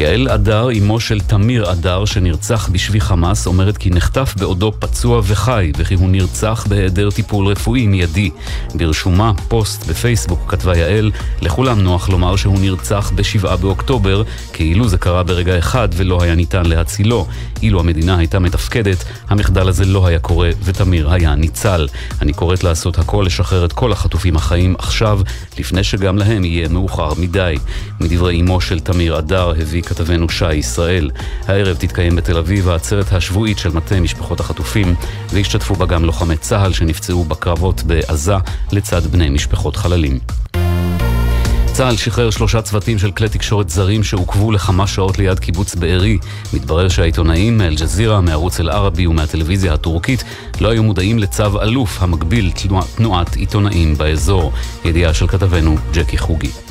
יעל אדר, אמו של תמיר אדר, שנרצח בשבי חמאס, אומרת כי נחטף בעודו פצוע וחי, וכי הוא נרצח בהיעדר טיפול רפואי מיידי. ברשומה, פוסט בפייסבוק, כתבה יעל, לכולם נוח לומר שהוא נרצח בשבעה באוקטובר, כאילו זה קרה ברגע אחד ולא היה ניתן להצילו. אילו המדינה הייתה מתפקדת, המחדל הזה לא היה קורה, ותמיר היה ניצל. אני קוראת לעשות הכל לשחרר את כל החטופים החיים עכשיו, לפני שגם להם יהיה מאוחר מדי. מדברי אמו של תמיר אדר הביא כתבנו שי ישראל. הערב תתקיים בתל אביב העצרת השבועית של מטה משפחות החטופים, והשתתפו בה גם לוחמי צה"ל שנפצעו בקרבות בעזה לצד בני משפחות חללים. צה"ל שחרר שלושה צוותים של כלי תקשורת זרים שעוכבו לכמה שעות ליד קיבוץ בארי. מתברר שהעיתונאים מאל-ג'זירה, מערוץ אל-ערבי ומהטלוויזיה הטורקית לא היו מודעים לצו אלוף המגביל תנועת עיתונאים באזור. ידיעה של כתבנו ג'קי חוגי.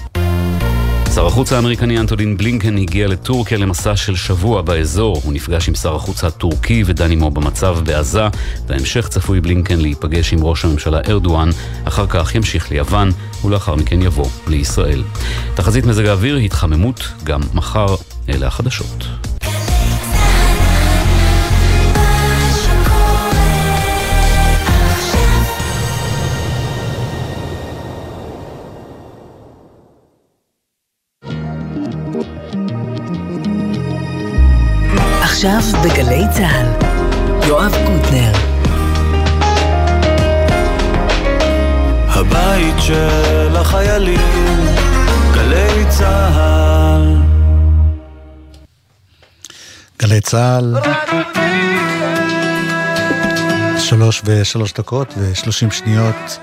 שר החוץ האמריקני אנטולין בלינקן הגיע לטורקיה למסע של שבוע באזור. הוא נפגש עם שר החוץ הטורקי ודן עמו במצב בעזה. בהמשך צפוי בלינקן להיפגש עם ראש הממשלה ארדואן, אחר כך ימשיך ליוון, ולאחר מכן יבוא לישראל. תחזית מזג האוויר, התחממות, גם מחר. אלה החדשות. עכשיו בגלי צה"ל, יואב קוטנר. הבית של החיילים, גלי צה"ל. גלי צה"ל, שלוש ושלוש דקות ושלושים שניות.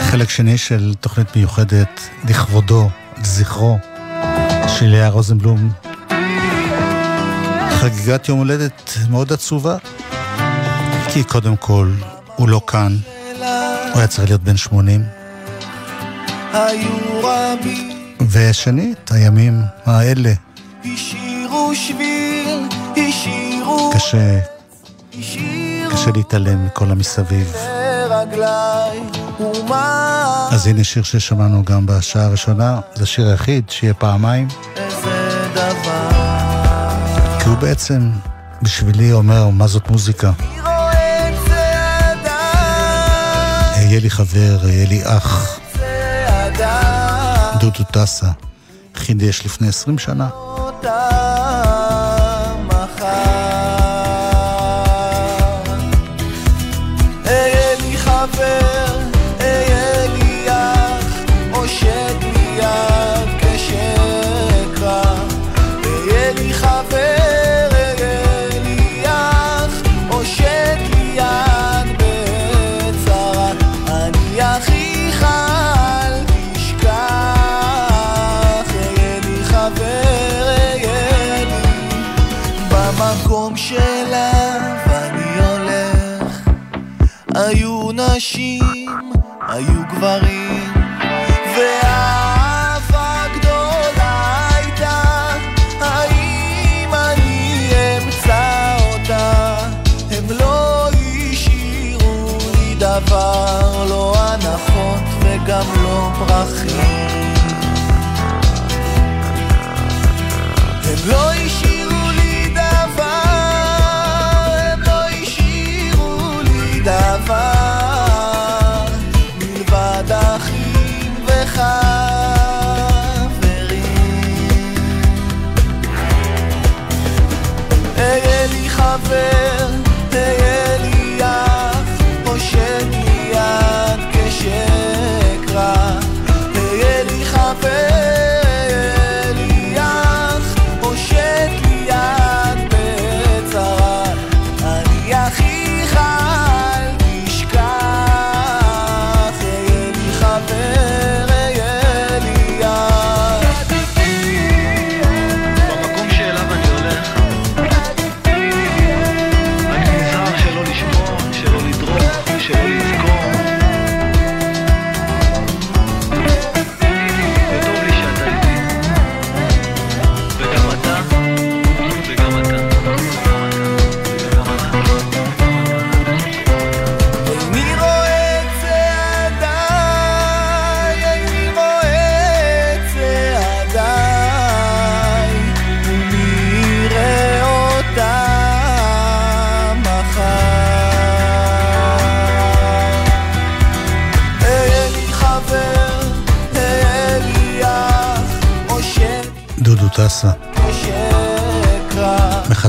חלק שני של תוכנית מיוחדת לכבודו, לזכרו, של לאה רוזנבלום, חגיגת יום הולדת מאוד עצובה, כי קודם כל, הוא לא כאן, הוא היה צריך להיות בן 80. ושנית, הימים האלה, קשה, קשה להתעלם מכל המסביב. אז הנה שיר ששמענו גם בשעה הראשונה, זה השיר היחיד שיהיה פעמיים. כי הוא בעצם, בשבילי אומר, מה זאת מוזיקה. היה לי חבר, היה לי אח. דודו טסה, חידש לפני עשרים שנה.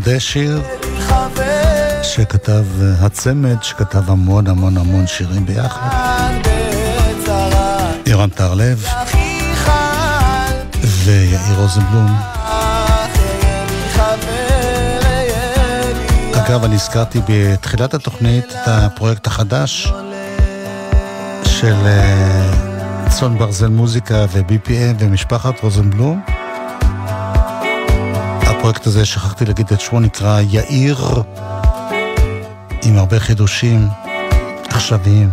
מחדש שיר שכתב אה, הצמד, שכתב המון המון המון שירים ביחד. יורם טהרלב ויאיר רוזנבלום. אגב, אני הזכרתי בתחילת התוכנית את הפרויקט החדש של אה, צאן ברזל מוזיקה ו-BPM ומשפחת רוזנבלום. הפרויקט הזה, שכחתי להגיד את שמו, נקרא יאיר, עם הרבה חידושים עכשוויים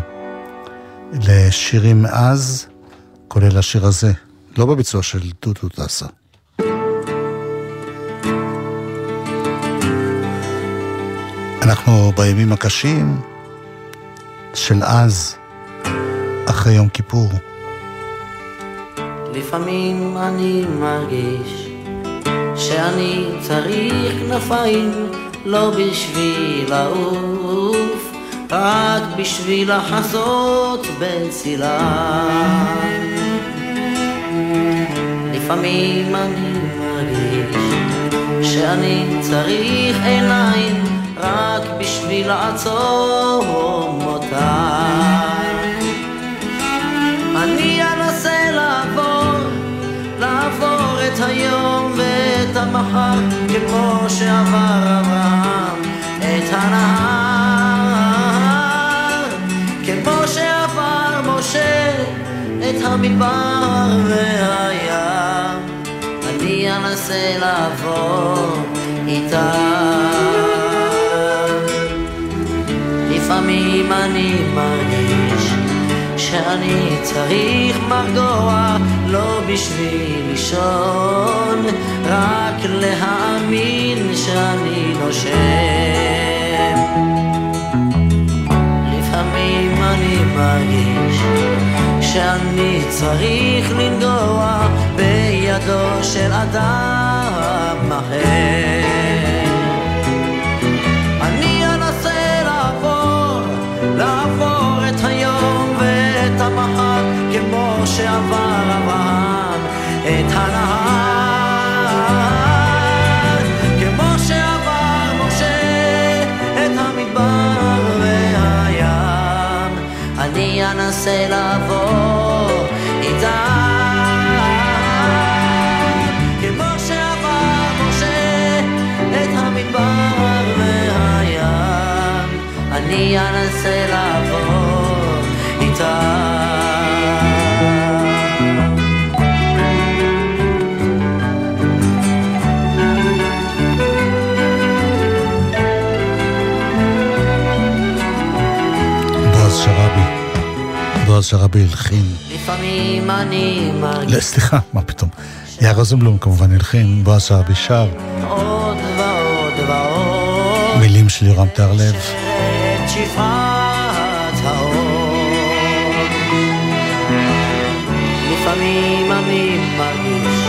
לשירים מאז, כולל השיר הזה, לא בביצוע של דודו טסה. אנחנו בימים הקשים של אז, אחרי יום כיפור. לפעמים אני מרגיש שאני צריך כנפיים לא בשביל לעוף, רק בשביל לחזות בצילה. לפעמים אני מרגיש שאני צריך עיניים רק בשביל לעצום אותה. המחר, כמו שעבר אברהם את הנהר, כמו שעבר משה את המדבר והים, אני אנסה לעבור איתה. לפעמים אני מרגיש שאני צריך מרגוע לא בשביל לישון, רק להאמין שאני נושם. לפעמים אני מרגיש שאני צריך לנגוע בידו של אדם אחר. אני אנסה לעבור איתם, כמו שעבר משה את המדבר והים, אני אנסה לעבור בועז שראבי הלחין. לפעמים אני מרגיש לא, סליחה, מה פתאום. יאיר רוזנבלום כמובן הלחין, בועז שראבי שר. עוד ועוד ועוד מילים של יורם טהרלב. לפעמים אני מרגיש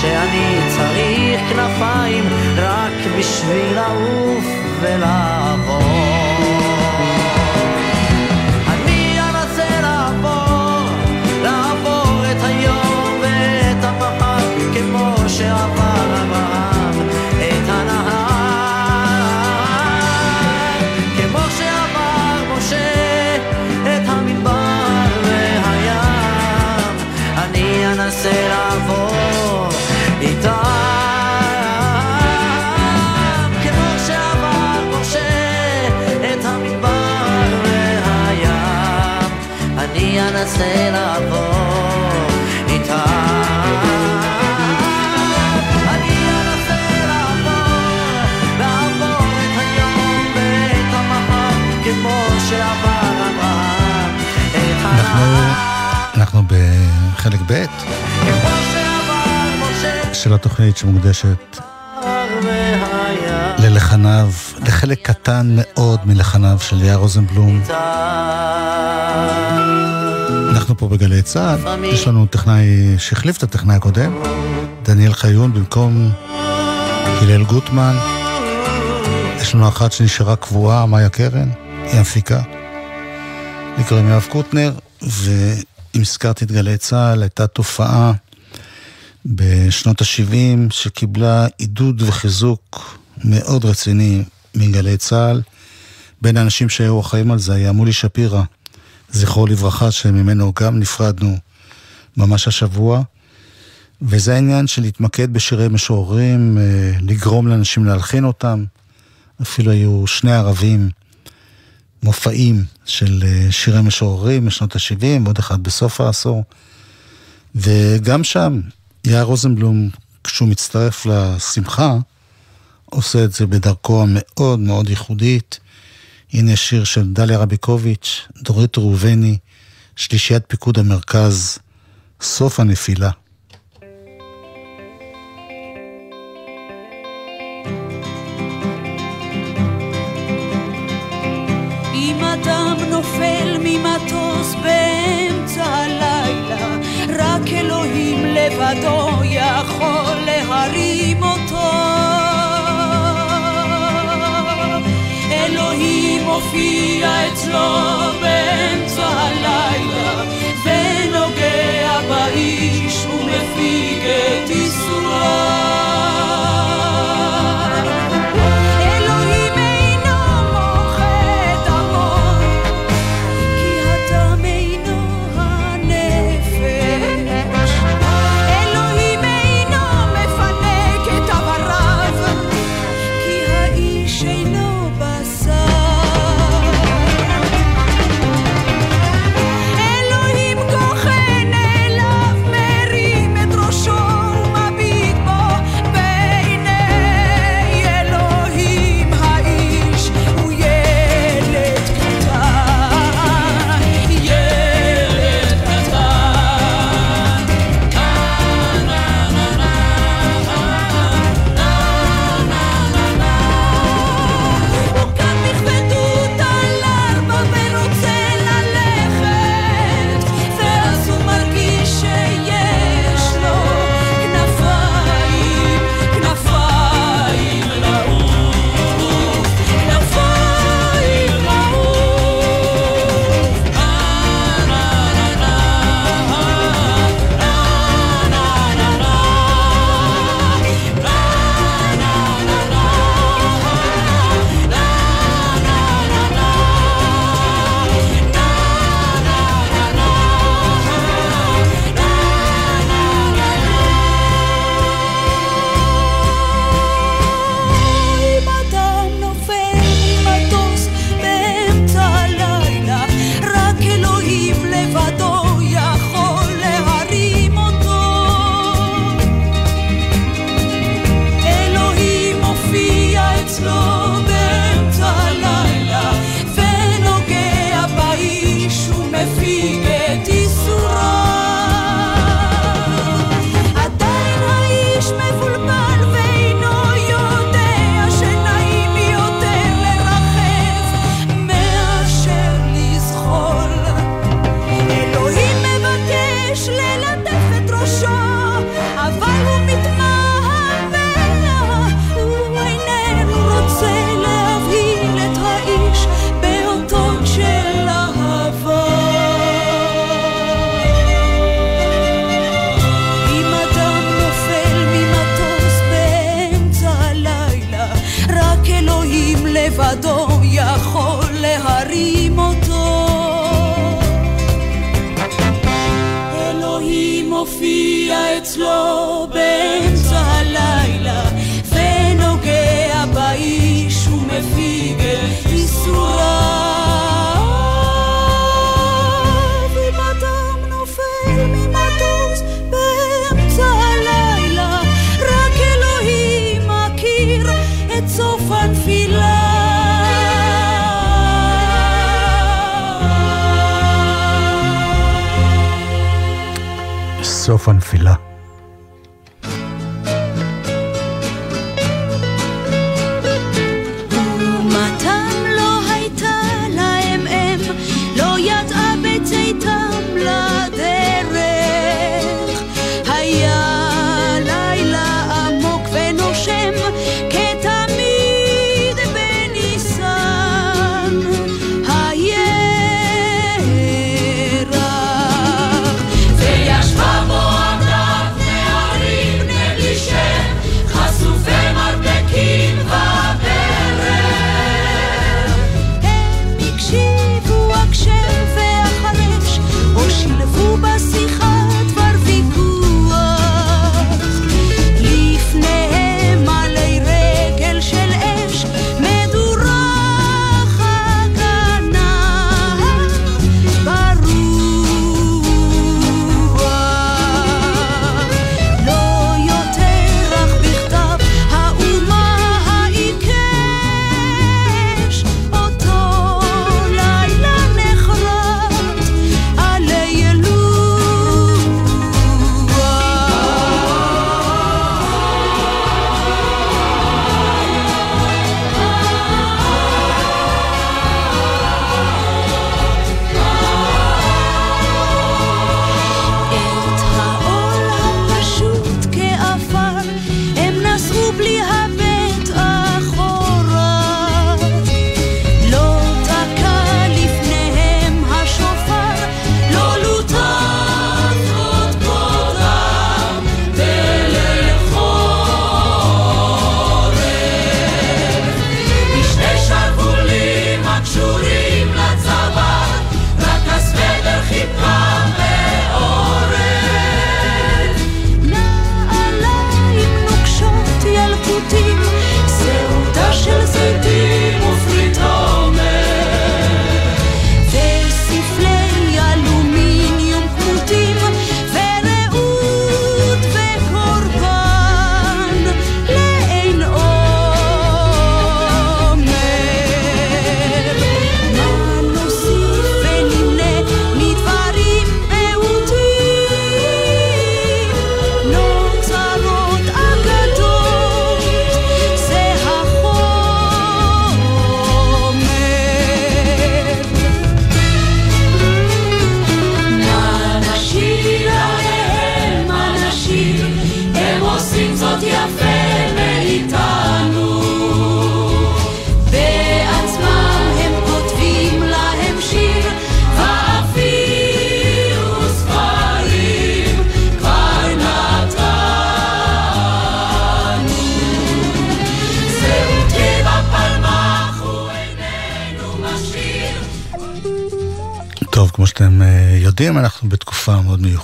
שאני צריך כנפיים רק בשביל לעוף ולעבור. שעבר אברהם את אנחנו, אנחנו בחלק ב' של התוכנית שמוקדשת ללחניו, לחלק קטן מאוד מלחניו של יאיר רוזנבלום. אנחנו פה בגלי צה"ל, יש לנו טכנאי שהחליף את הטכנאי הקודם, דניאל חיון במקום הלל גוטמן. יש לנו אחת שנשארה קבועה, מאיה קרן, היא המפיקה. נקראים יואב קוטנר, ואם הזכרתי את גלי צה"ל, הייתה תופעה בשנות ה-70 שקיבלה עידוד וחיזוק מאוד רציני מגלי צה"ל. בין האנשים שהיו אחראים על זה היה מולי שפירא, זכרו לברכה, שממנו גם נפרדנו ממש השבוע. וזה העניין של להתמקד בשירי משוררים, אה, לגרום לאנשים להלחין אותם. אפילו היו שני ערבים, מופעים של אה, שירי משוררים משנות ה-70, עוד אחד בסוף העשור. וגם שם, יער רוזנבלום, כשהוא מצטרף לשמחה, עושה את זה בדרכו המאוד מאוד ייחודית, הנה שיר של דליה רביקוביץ', דורית ראובני, שלישיית פיקוד המרכז, סוף הנפילה. ai troben zu Allah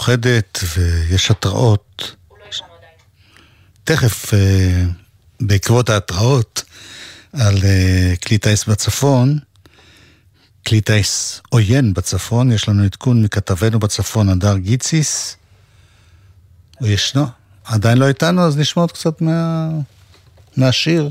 מיוחדת, ויש התראות. תכף, אה, בעקבות ההתראות על אה, כלי טיס בצפון, כלי טיס עוין בצפון, יש לנו עדכון מכתבנו בצפון, הדר גיציס. הוא ישנו, עדיין לא איתנו, אז נשמע עוד קצת מה... מהשיר.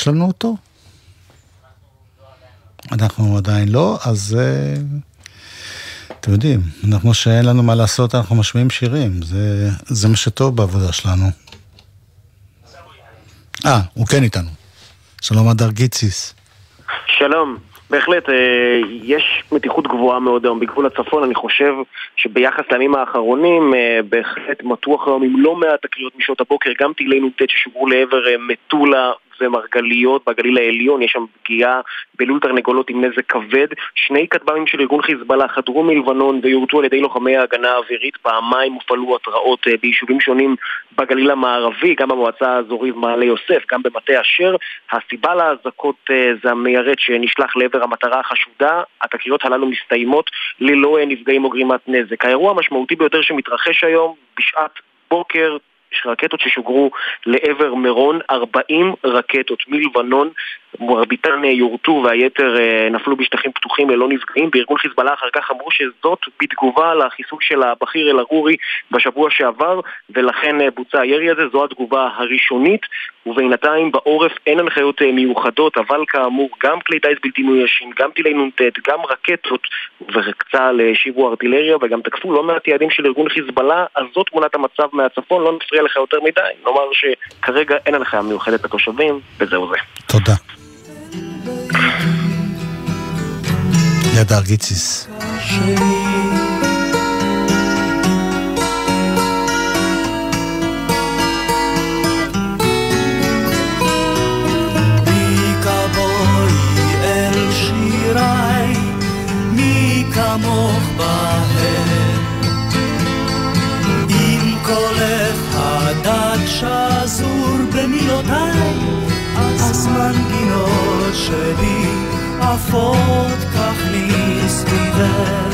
יש לנו אותו? אנחנו עדיין לא, אז אה, אתם יודעים, כמו שאין לנו מה לעשות, אנחנו משמיעים שירים. זה, זה מה שטוב בעבודה שלנו. אה, הוא כן איתנו. שלום הדר גיציס. שלום. בהחלט, אה, יש מתיחות גבוהה מאוד היום בגבול הצפון, אני חושב שביחס לימים האחרונים אה, בהחלט מתוח היום עם לא מעט תקריות משעות הבוקר, גם טילי נ"ט ששוגרו לעבר אה, מטולה ומרגליות בגליל העליון, יש שם פגיעה בלול תרנגולות עם נזק כבד. שני כטב"מים של ארגון חיזבאללה חדרו מלבנון ויורטו על ידי לוחמי ההגנה האווירית, פעמיים הופעלו התרעות אה, ביישובים שונים בגליל המערבי, גם במועצה האזורית מעלה יוסף, גם במטה אשר. הסיבה לאזעקות אה, זה המיירט שנשלח לעבר המטרה החשודה. התקריות הללו מסתיימות ללא אה, נפגעים או גרימת נזק. האירוע המשמעותי ביותר שמתרחש היום בשעת בוקר רקטות ששוגרו לעבר מירון, 40 רקטות מלבנון, מרביתן אה, יורטו והיתר אה, נפלו בשטחים פתוחים ללא נפגעים. בארגון חיזבאללה אחר כך אמרו שזאת בתגובה לחיסול של הבכיר אל-ערורי בשבוע שעבר, ולכן אה, בוצע הירי הזה, זו התגובה הראשונית, ובינתיים בעורף אין הנחיות מיוחדות, אבל כאמור גם כלי טיס בלתי מאוישים, גם טילי נ"ט, גם רקטות, וצה"ל השיבו ארטילריה וגם תקפו לא מעט יעדים של ארגון חיזבאללה, אז זאת תמונת המצב מהצפון, לא נפריע לך יותר מדי, נאמר שכרגע אין הנחיה מיוחדת לתושבים, וזהו זה. תודה. ידר גיציס. כמוך בהם. מנגינות שלי עפות כך לי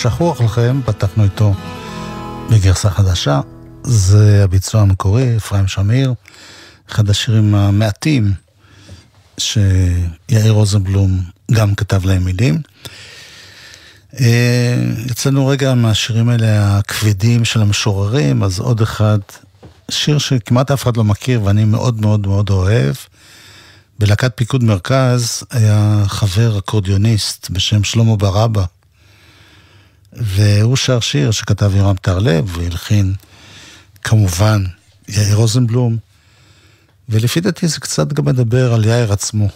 שכשכוח לכם, פתחנו איתו בגרסה חדשה. זה הביצוע המקורי, אפרים שמיר, אחד השירים המעטים שיאיר רוזנבלום גם כתב להם מילים. אה, יצאנו רגע מהשירים האלה הכבדים של המשוררים, אז עוד אחד, שיר שכמעט אף אחד לא מכיר ואני מאוד מאוד מאוד אוהב. בלהקת פיקוד מרכז היה חבר אקורדיוניסט בשם שלמה ברבא. והוא שר שיר שכתב יורם טרלב והלחין כמובן יאיר רוזנבלום, ולפי דעתי זה קצת גם מדבר על יאיר עצמו,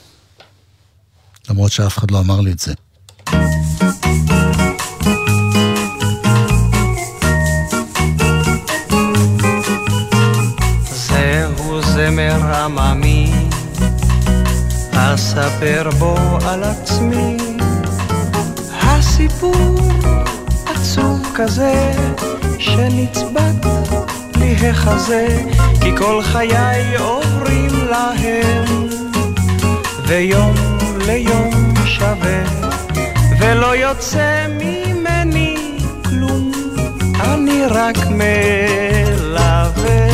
למרות שאף אחד לא אמר לי את זה. אספר בו על עצמי. כזה, שנצבט לי החזה, כי כל חיי עוברים להם, ויום ליום שווה, ולא יוצא ממני כלום, אני רק מלווה.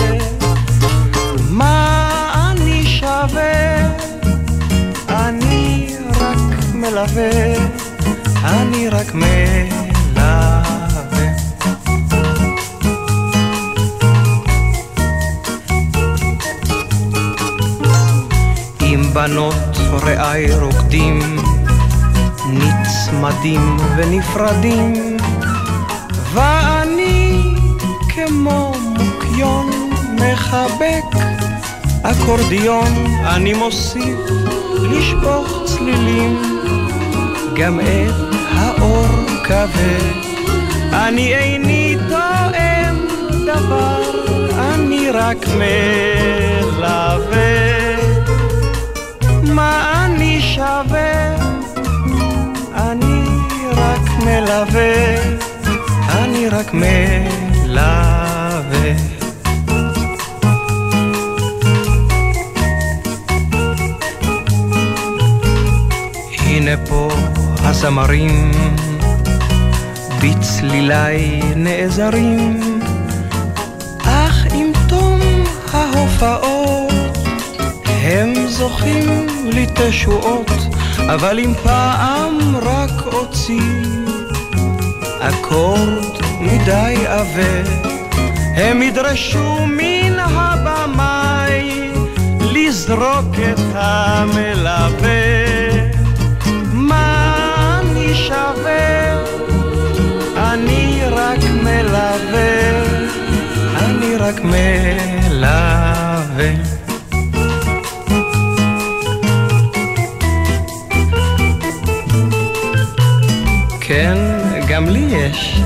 מה אני שווה? אני רק מלווה, אני רק מלווה. עם בנות רעי רוקדים, נצמדים ונפרדים, ואני כמו מוקיון מחבק אקורדיון, אני מוסיף לשפוך צלילים, גם את האור כבד. אני איני תואם דבר, אני רק מלווה. מה אני שווה? אני רק מלווה, אני רק מלווה. הנה פה הזמרים בצלילי נעזרים, אך עם תום ההופעות הם זוכים לי תשועות, אבל אם פעם רק אוציא אקורד מדי עבה, הם ידרשו מן הבמאי לזרוק את המלווה. מה אני שווה? אני רק מלווה, אני רק מלווה.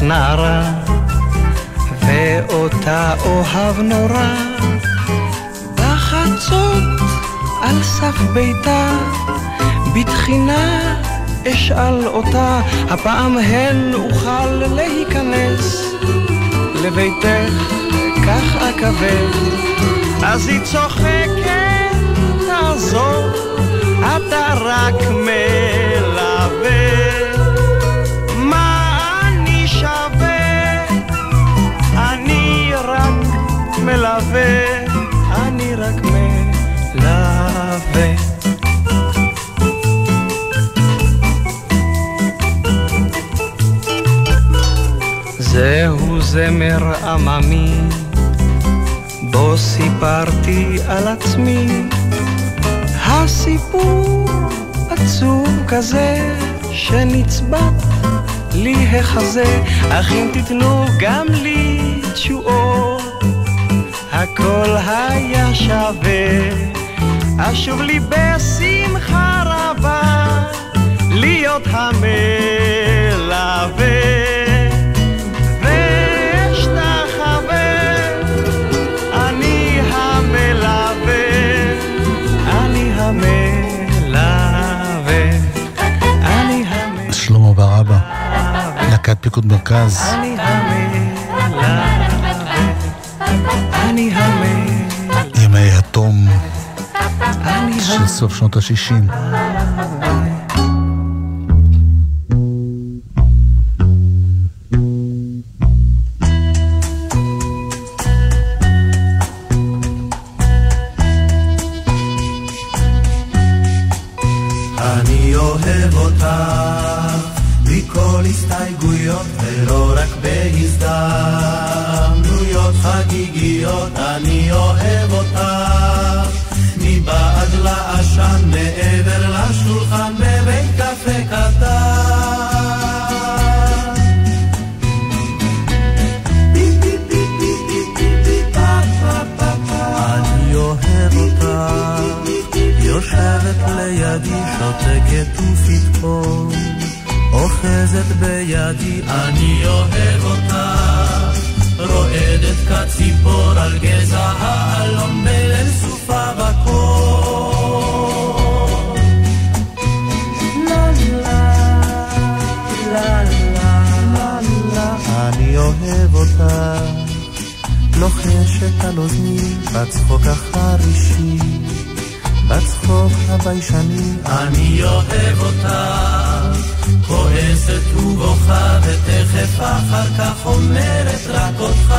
נערה, ואותה אוהב נורא. בחצות על סף ביתה, בתחינה אשאל אותה, הפעם הן אוכל להיכנס לביתך, כך אכבד. אז היא צוחקת, תעזור, אתה רק מלווה. מלווה, אני רק מלווה. זהו זמר עממי, בו סיפרתי על עצמי. הסיפור עצוב כזה, שנצבט לי החזה, אך אם תיתנו גם לי תשואות, הכל היה שווה, אשוב לי בשמחה רבה, להיות המלווה. להקת פיקוד מרכז. אני המלך של סוף שנות ה-60. לידי שותקת ופתאום אוחזת בידי. אני אוהב אותך רועדת כציפור על גזע האלון בליל סופה בקור. אני אוהב אותך לוחשת על אוזני בצחוק החרישי בצחוק הביישני. אני אוהב אותך כועסת ובוכה ותכף אחר כך אומרת רק אותך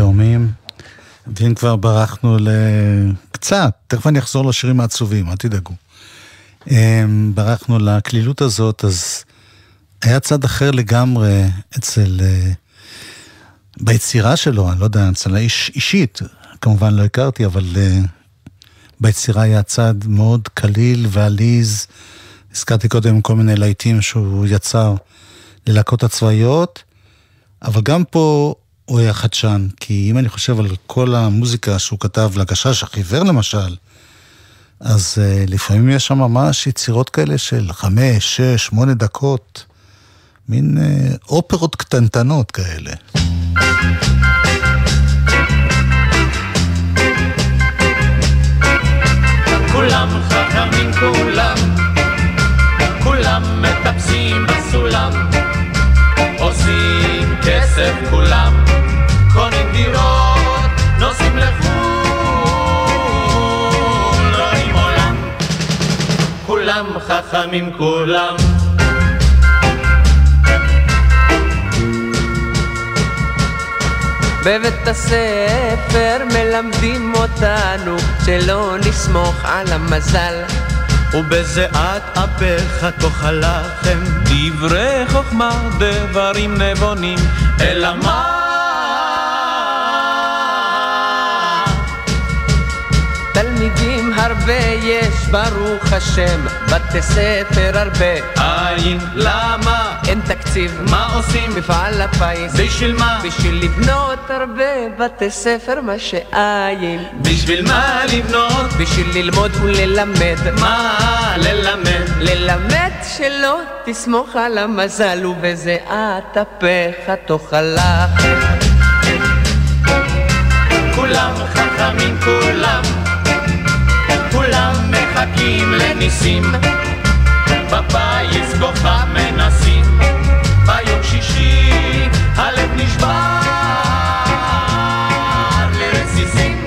התאומים. ואם כבר ברחנו לקצת, תכף אני אחזור לשירים העצובים, אל תדאגו. אמ, ברחנו לקלילות הזאת, אז היה צד אחר לגמרי אצל... אה, ביצירה שלו, אני לא יודע, אצל האיש אישית, כמובן לא הכרתי, אבל אה, ביצירה היה צד מאוד קליל ועליז. הזכרתי קודם כל מיני להיטים שהוא יצר ללהקות הצבאיות, אבל גם פה הוא היה חדשן, כי אם אני חושב על כל המוזיקה שהוא כתב לגשש החיוור למשל, אז uh, לפעמים יש שם ממש יצירות כאלה של חמש, שש, שמונה דקות, מין uh, אופרות קטנטנות כאלה. כולם חכמים כולם, כולם מטפסים בסולם, עושים כסף כולם, כולם חכמים כולם. בבית הספר מלמדים אותנו שלא נסמוך על המזל ובזיעת אפיך תאכל לכם דברי חוכמה, דברים נבונים, אלא מה? תלמידים הרבה יש ברוך השם בתי ספר הרבה אין, למה? אין תקציב מה עושים? מפעל הפיס בשביל מה? בשביל לבנות הרבה בתי ספר מה שאין בשביל מה לבנות? בשביל ללמוד וללמד מה ללמד? ללמד שלא תסמוך על המזל ובזיעת אפיך תאכל כולם חכמים כולם מחכים לניסים, בפיס כוכב מנסים, ביום שישי הלב נשבר לרסיסים,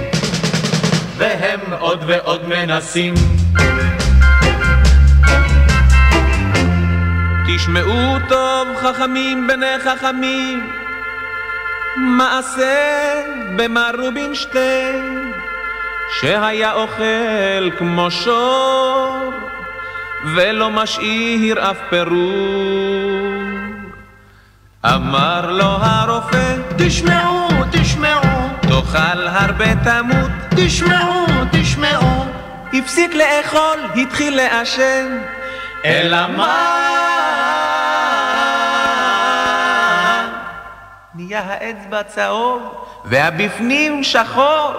והם עוד ועוד מנסים. תשמעו טוב חכמים בני חכמים, מעשה במר רובינשטיין, שהיה אוכל כמו שור, ולא משאיר אף פירור. אמר לו הרופא, תשמעו, תשמעו, תאכל הרבה תמות, תשמעו, תשמעו. הפסיק לאכול, התחיל לעשן, אלא מה? נהיה האצבע צהוב, והבפנים שחור.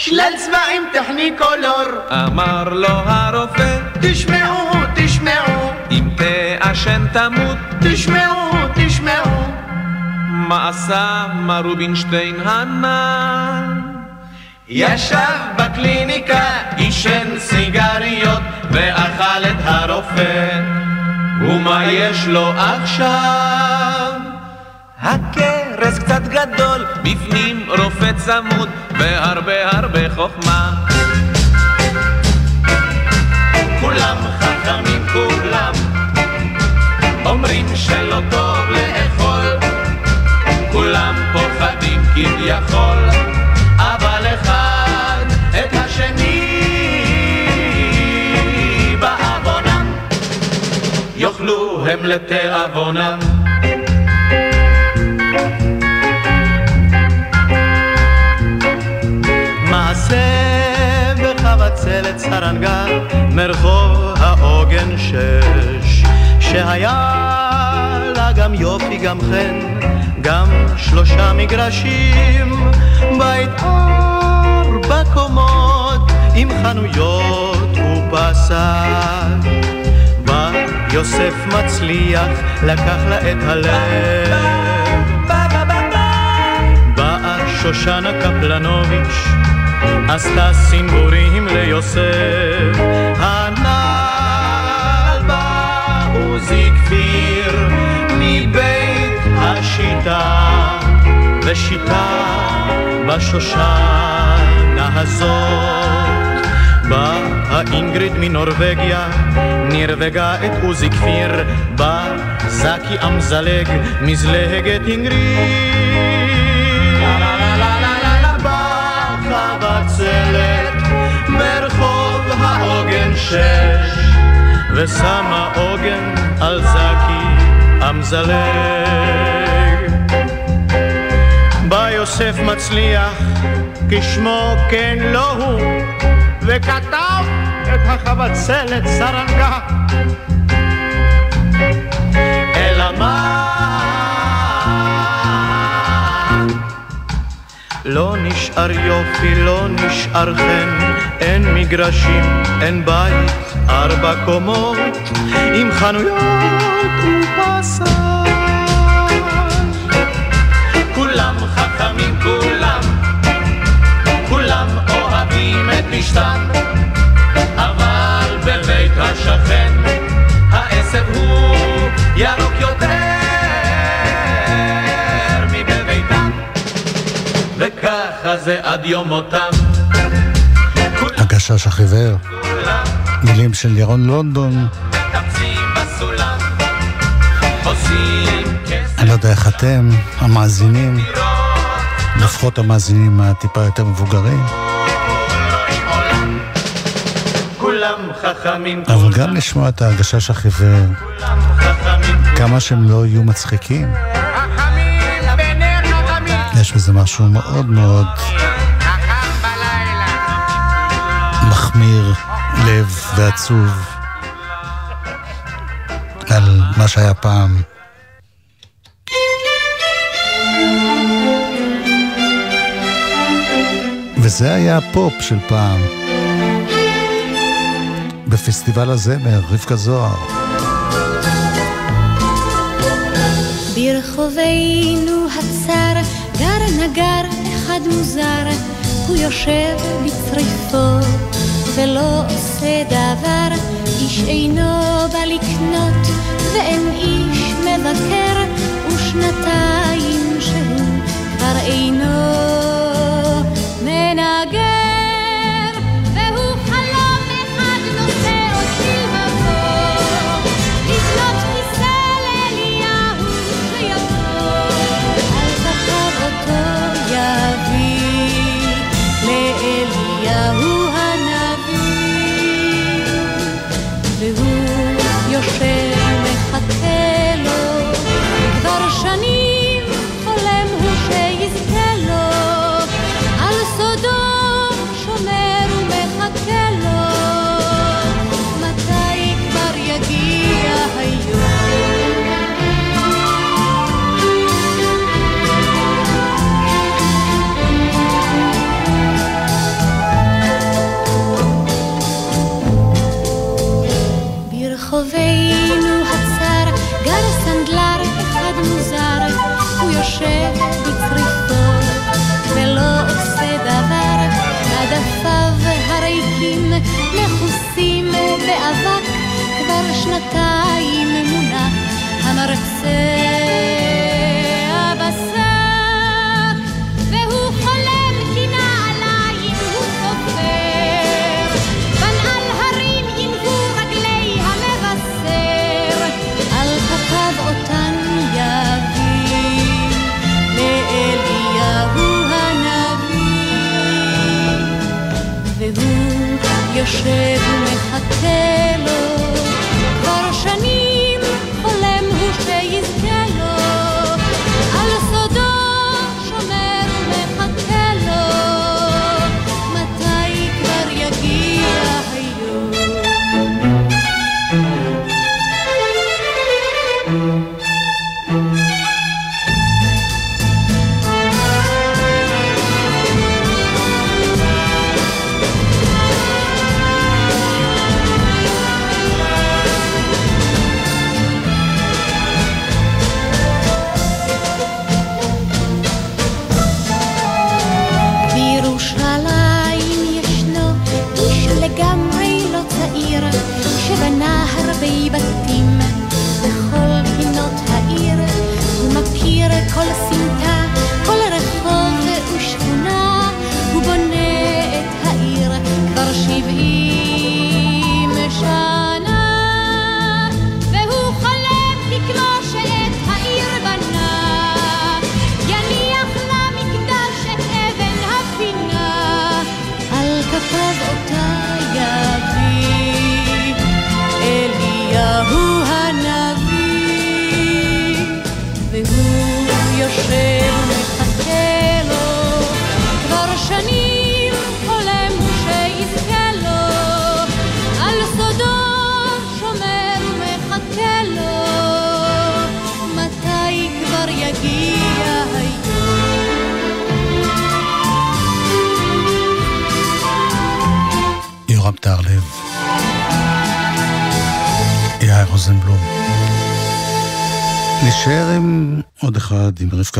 שלל צבעים טכניקולור. אמר לו הרופא, תשמעו, תשמעו, אם תעשן תמות, תשמעו, תשמעו. מה עשה מר רובינשטיין הנ"ל? ישב בקליניקה, עישן סיגריות, ואכל את הרופא. ומה יש לו עכשיו? הכרס קצת גדול, בפנים רופא צמוד, והרבה הרבה חוכמה. כולם חכמים כולם, אומרים שלא טוב לאכול, כולם פוחדים כביכול, אבל אחד את השני בעוונם, יאכלו הם לתיאבונם. בחבצלת סרנגה מרחוב העוגן שש. שהיה לה גם יופי גם חן גם שלושה מגרשים. בית ארבע קומות עם חנויות ופסק. בא יוסף מצליח לקח לה את הלב. באה שושנה קפלנוביץ' עשתה סינבורים ליוסף. הנ"ל בא עוזי כפיר מבית השיטה ושיטה בשושנה הזאת. באה אינגריד מנורבגיה נרווגה את עוזי כפיר בא זקי אמזלג מזלהגת אינגריד שש ושמה עוגן על זקי אמזלג בא יוסף מצליח כשמו כן לא הוא וכתב את החבצלת סרנגה לא נשאר יופי, לא נשאר חן, אין מגרשים, אין בית, ארבע קומות, עם חנויות ובשר. כולם חכמים כולם, כולם אוהבים את פשתן, אבל בבית השכן וככה זה עד יום מותם. הגשש החיוור, מילים של ירון לונדון, אני לא יודע איך אתם, המאזינים, לפחות המאזינים הטיפה יותר מבוגרים, אבל גם לשמוע את הגשש החיוור, כמה שהם לא יהיו מצחיקים, יש בזה משהו מאוד מאוד מחמיר לב ועצוב על מה שהיה פעם. וזה היה הפופ של פעם. בפסטיבל הזמר, רבקה זוהר. גר נגר אחד מוזר, הוא יושב בצריפו, ולא עושה דבר, איש אינו בא לקנות, ואין איש מבקר, ושנתיים שהוא כבר אינו מנגר. say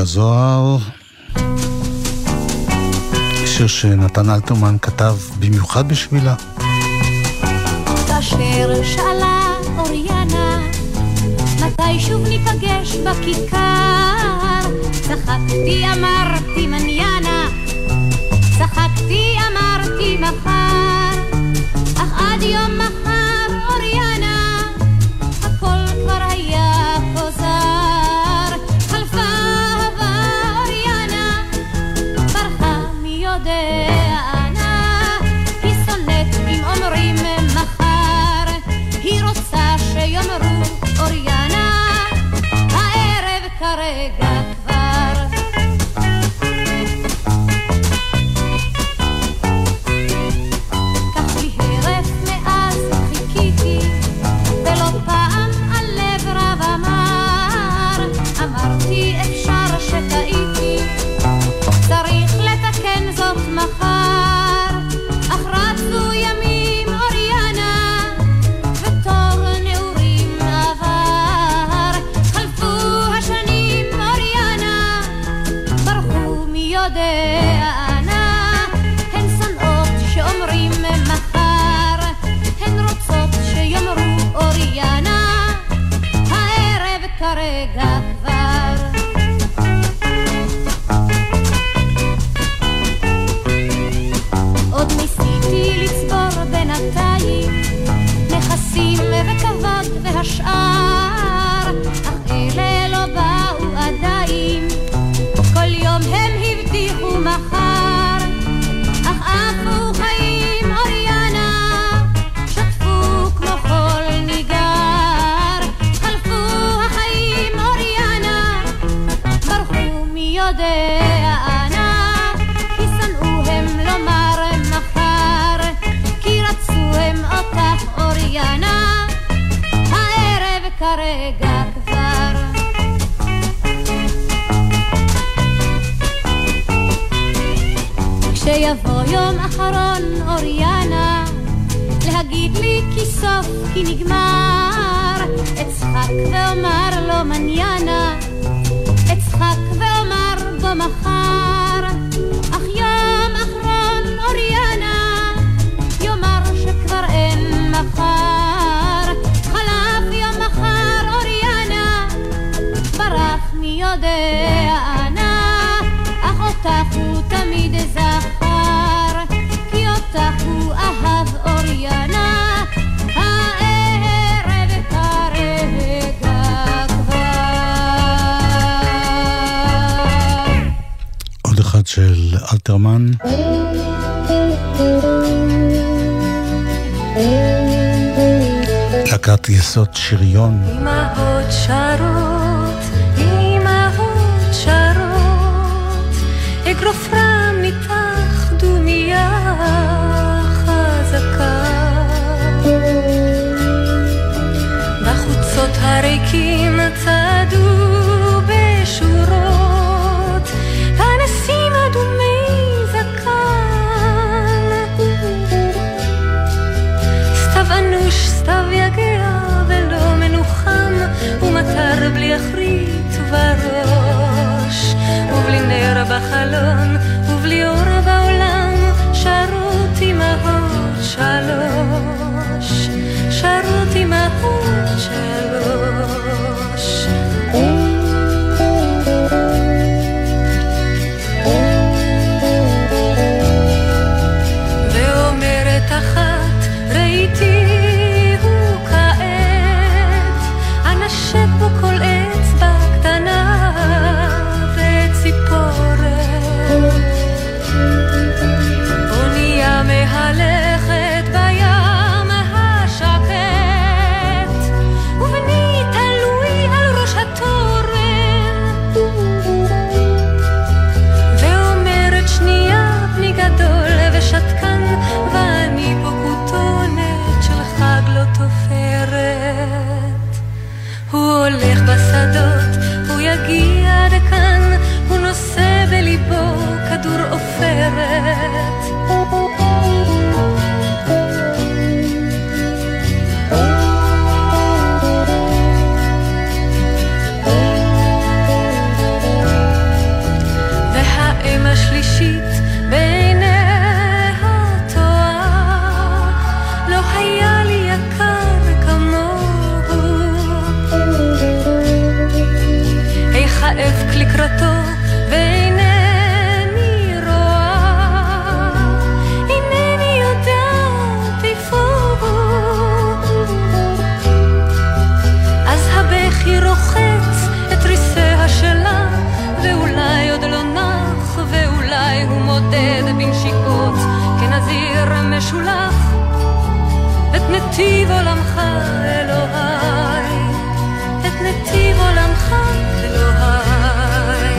הזוהר. שיר שנתן אלתרמן כתב במיוחד בשבילה. כאשר שאלה אוריאנה, מתי שוב ניפגש בכיכר? צחקתי אמרתי מניאנה, צחקתי אמרתי מחר, אך עד יום יום אחרון אוריאנה, להגיד לי כי סוף כי נגמר, אצחק ואומר לו מניאנה, אצחק ואומר בו מחר, אך יום אחרון אוריאנה, יאמר שכבר אין מחר, חלף יום מחר אוריאנה, ברח מי יודע אנה, אך אותך הוא תמיד זכר, אלתרמן. להקת יסוד שריון. אמהות שרות, sakın נתיב עולמך אלוהי, את נתיב עולמך אלוהי.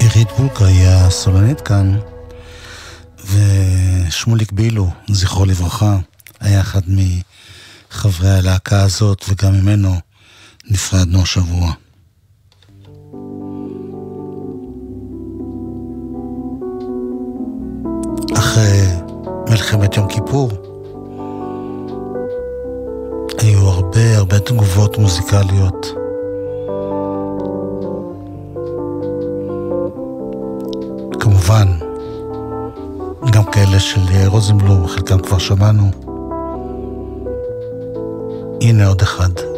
עירית בולקה היא הסולנית כאן, ושמוליק בילו, זכרו לברכה, היה אחד מחברי הלהקה הזאת, וגם ממנו נפרדנו השבוע. אחרי מלחמת יום כיפור, היו הרבה הרבה תגובות מוזיקליות. כמובן, גם כאלה של רוזנבלום, חלקם כבר שמענו. הנה עוד אחד.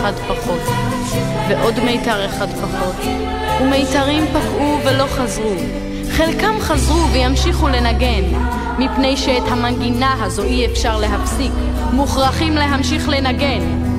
אחד פחות, ועוד מיתר אחד פחות, ומיתרים פקעו ולא חזרו. חלקם חזרו וימשיכו לנגן, מפני שאת המנגינה הזו אי אפשר להפסיק, מוכרחים להמשיך לנגן.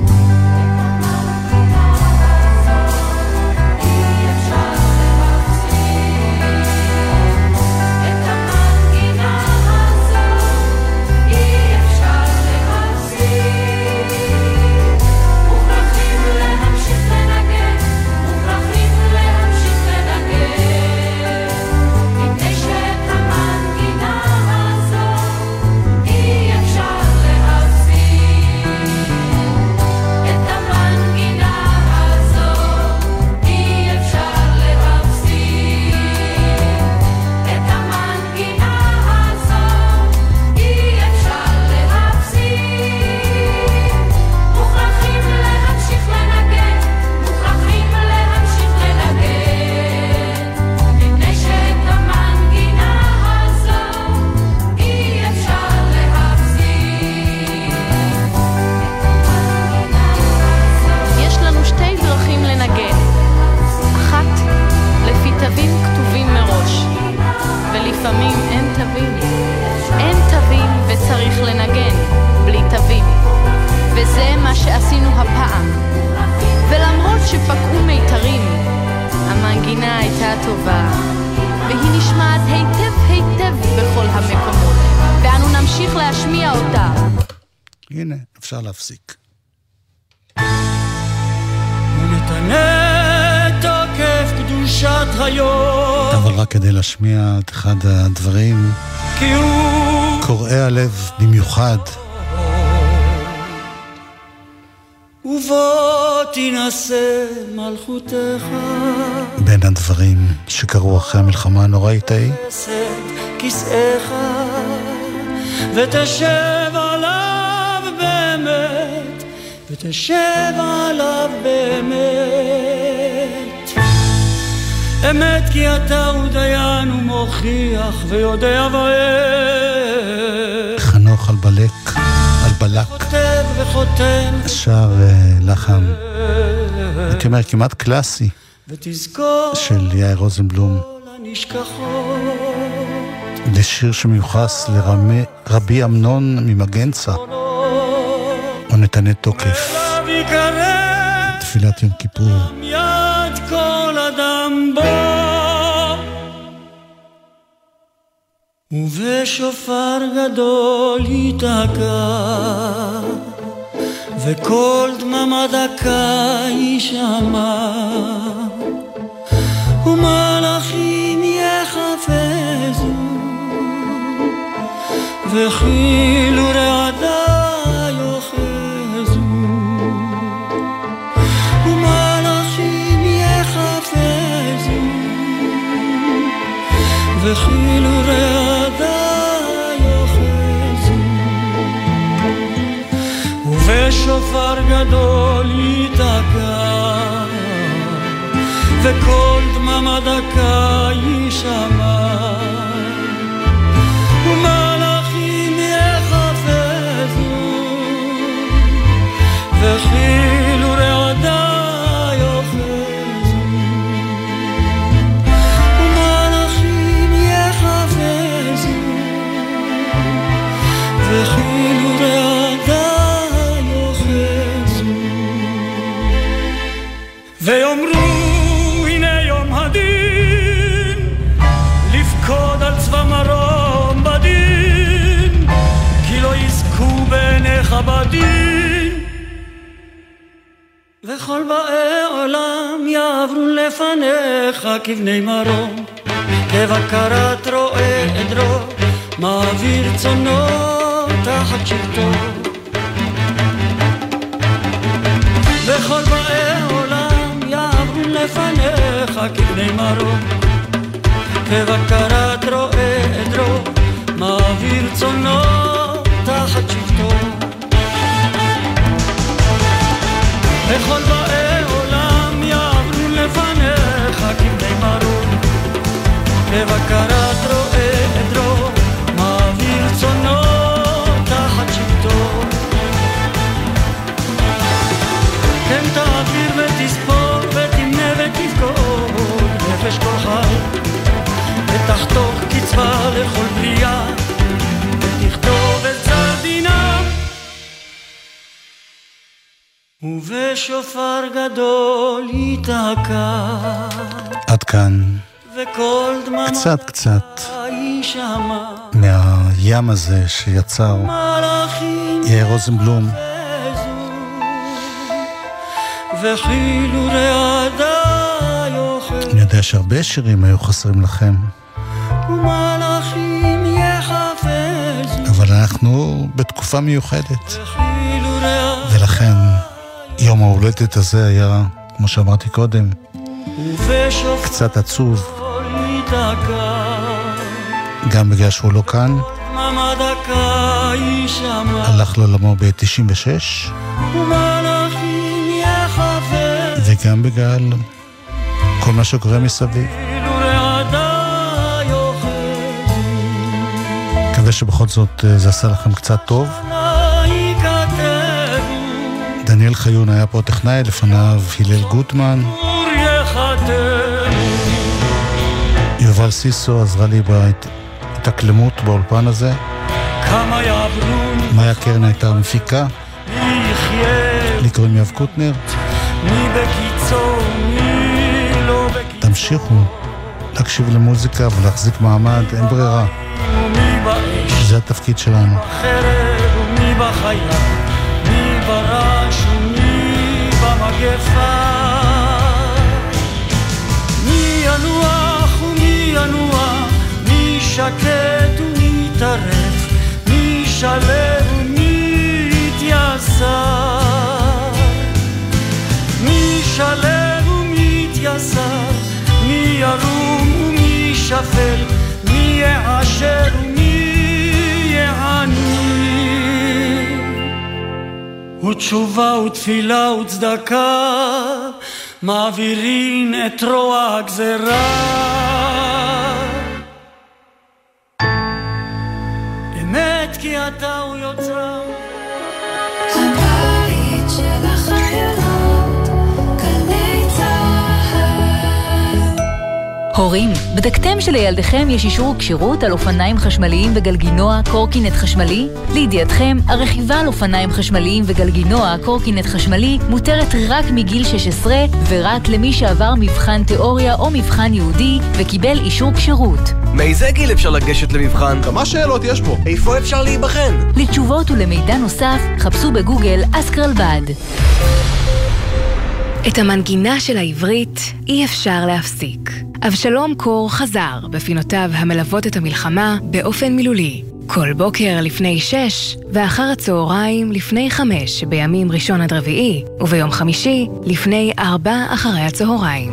מיוחד. ובוא תינשא מלכותך. בין הדברים שקרו אחרי המלחמה הנוראית ההיא. כיסאך ותשב עליו באמת, ותשב עליו באמת. אמת כי אתה הוא דיין ומוכיח ויודע ואיך. חנוך על בלק, על בלק, שר uh, לחן, הייתי אומר כמעט קלאסי, של יאיר רוזנבלום. זה שיר שמיוחס לרבי אמנון ממגנצה, או נתנה תוקף, תפילת יום כיפור. אדם בו ובשופר גדול ייתקע, וקול דממה דקה יישמע, ומלאכים יחפזו, וכאילו רעדה וכאילו רעדה ושופר גדול ייתקע, וכל דממה דקה יישמע. וכל באי עולם יעברו לפניך כבני מרום. כבקרת רועה עדרו מעביר צונו תחת שבטו וכל באי לפניך כבני מרום. בבקרת רועה עדרו מעביר צונו וכל באי עולם יעברו לפניך כבני מרון. בבקרת רואה עדרו, מעביר צונו תחת שבטו. כן תעביר ותספור ותמנה ותבכור נפש כל חי, ותחתוך קצבה לכל בריאה. ובשופר גדול ייתקע, עד כאן. קצת קצת. מהים הזה שיצר יאיר רוזנבלום. אני יודע שהרבה שירים היו חסרים לכם, אבל אנחנו בתקופה מיוחדת, ולכן יום ההולדת הזה היה, כמו שאמרתי קודם, קצת עצוב, גם בגלל שהוא לא כאן, הלך לעולמו ב-96, ומלאכים יחפזו, וגם בגלל כל מה שקורה מסביב. מקווה שבכל זאת אה, זה עשה לכם קצת טוב. דניאל חיון היה פה טכנאי, לפניו הלל גוטמן. יובל סיסו עזרה לי בהתאקלמות באולפן הזה, מאיה קרן הייתה המפיקה, לי קוראים יואב קוטנר. מי בקיצו, מי לא בקיצו, תמשיכו להקשיב למוזיקה ולהחזיק מעמד, אין ברירה, זה התפקיד שלנו. חרב ומי בחיה, במגפה. מי ינוח ומי ינוע, מי שקט ומי טרף, מי שלב ומי יתייסר. מי שלב ומי יתייסר, מי ירום ומי שפל, מי יעשר ומי ותשובה ותפילה וצדקה מעבירין את רוע הגזרה. אמת כי אתה הוא יוצרה. הורים, בדקתם שלילדיכם יש אישור כשירות על אופניים חשמליים וגלגינוע קורקינט חשמלי? לידיעתכם, הרכיבה על אופניים חשמליים וגלגינוע קורקינט חשמלי מותרת רק מגיל 16 ורק למי שעבר מבחן תיאוריה או מבחן ייעודי וקיבל אישור כשירות. מאיזה גיל אפשר לגשת למבחן? כמה שאלות יש פה? איפה אפשר להיבחן? לתשובות ולמידע נוסף, חפשו בגוגל אסקרלבד. את המנגינה של העברית אי אפשר להפסיק. אבשלום קור חזר בפינותיו המלוות את המלחמה באופן מילולי. כל בוקר לפני שש, ואחר הצהריים לפני חמש בימים ראשון עד רביעי, וביום חמישי לפני ארבע אחרי הצהריים.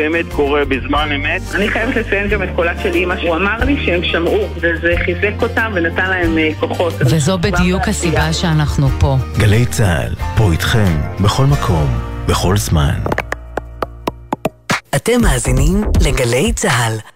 באמת קורה בזמן אמת. אני חייבת לציין גם את קולה של אימא, הוא אמר לי שהם שמעו, וזה חיזק אותם ונתן להם אה, כוחות. וזו בדיוק הסיבה שאנחנו פה. גלי צה"ל, פה איתכם, בכל מקום, בכל זמן. אתם מאזינים לגלי צה"ל.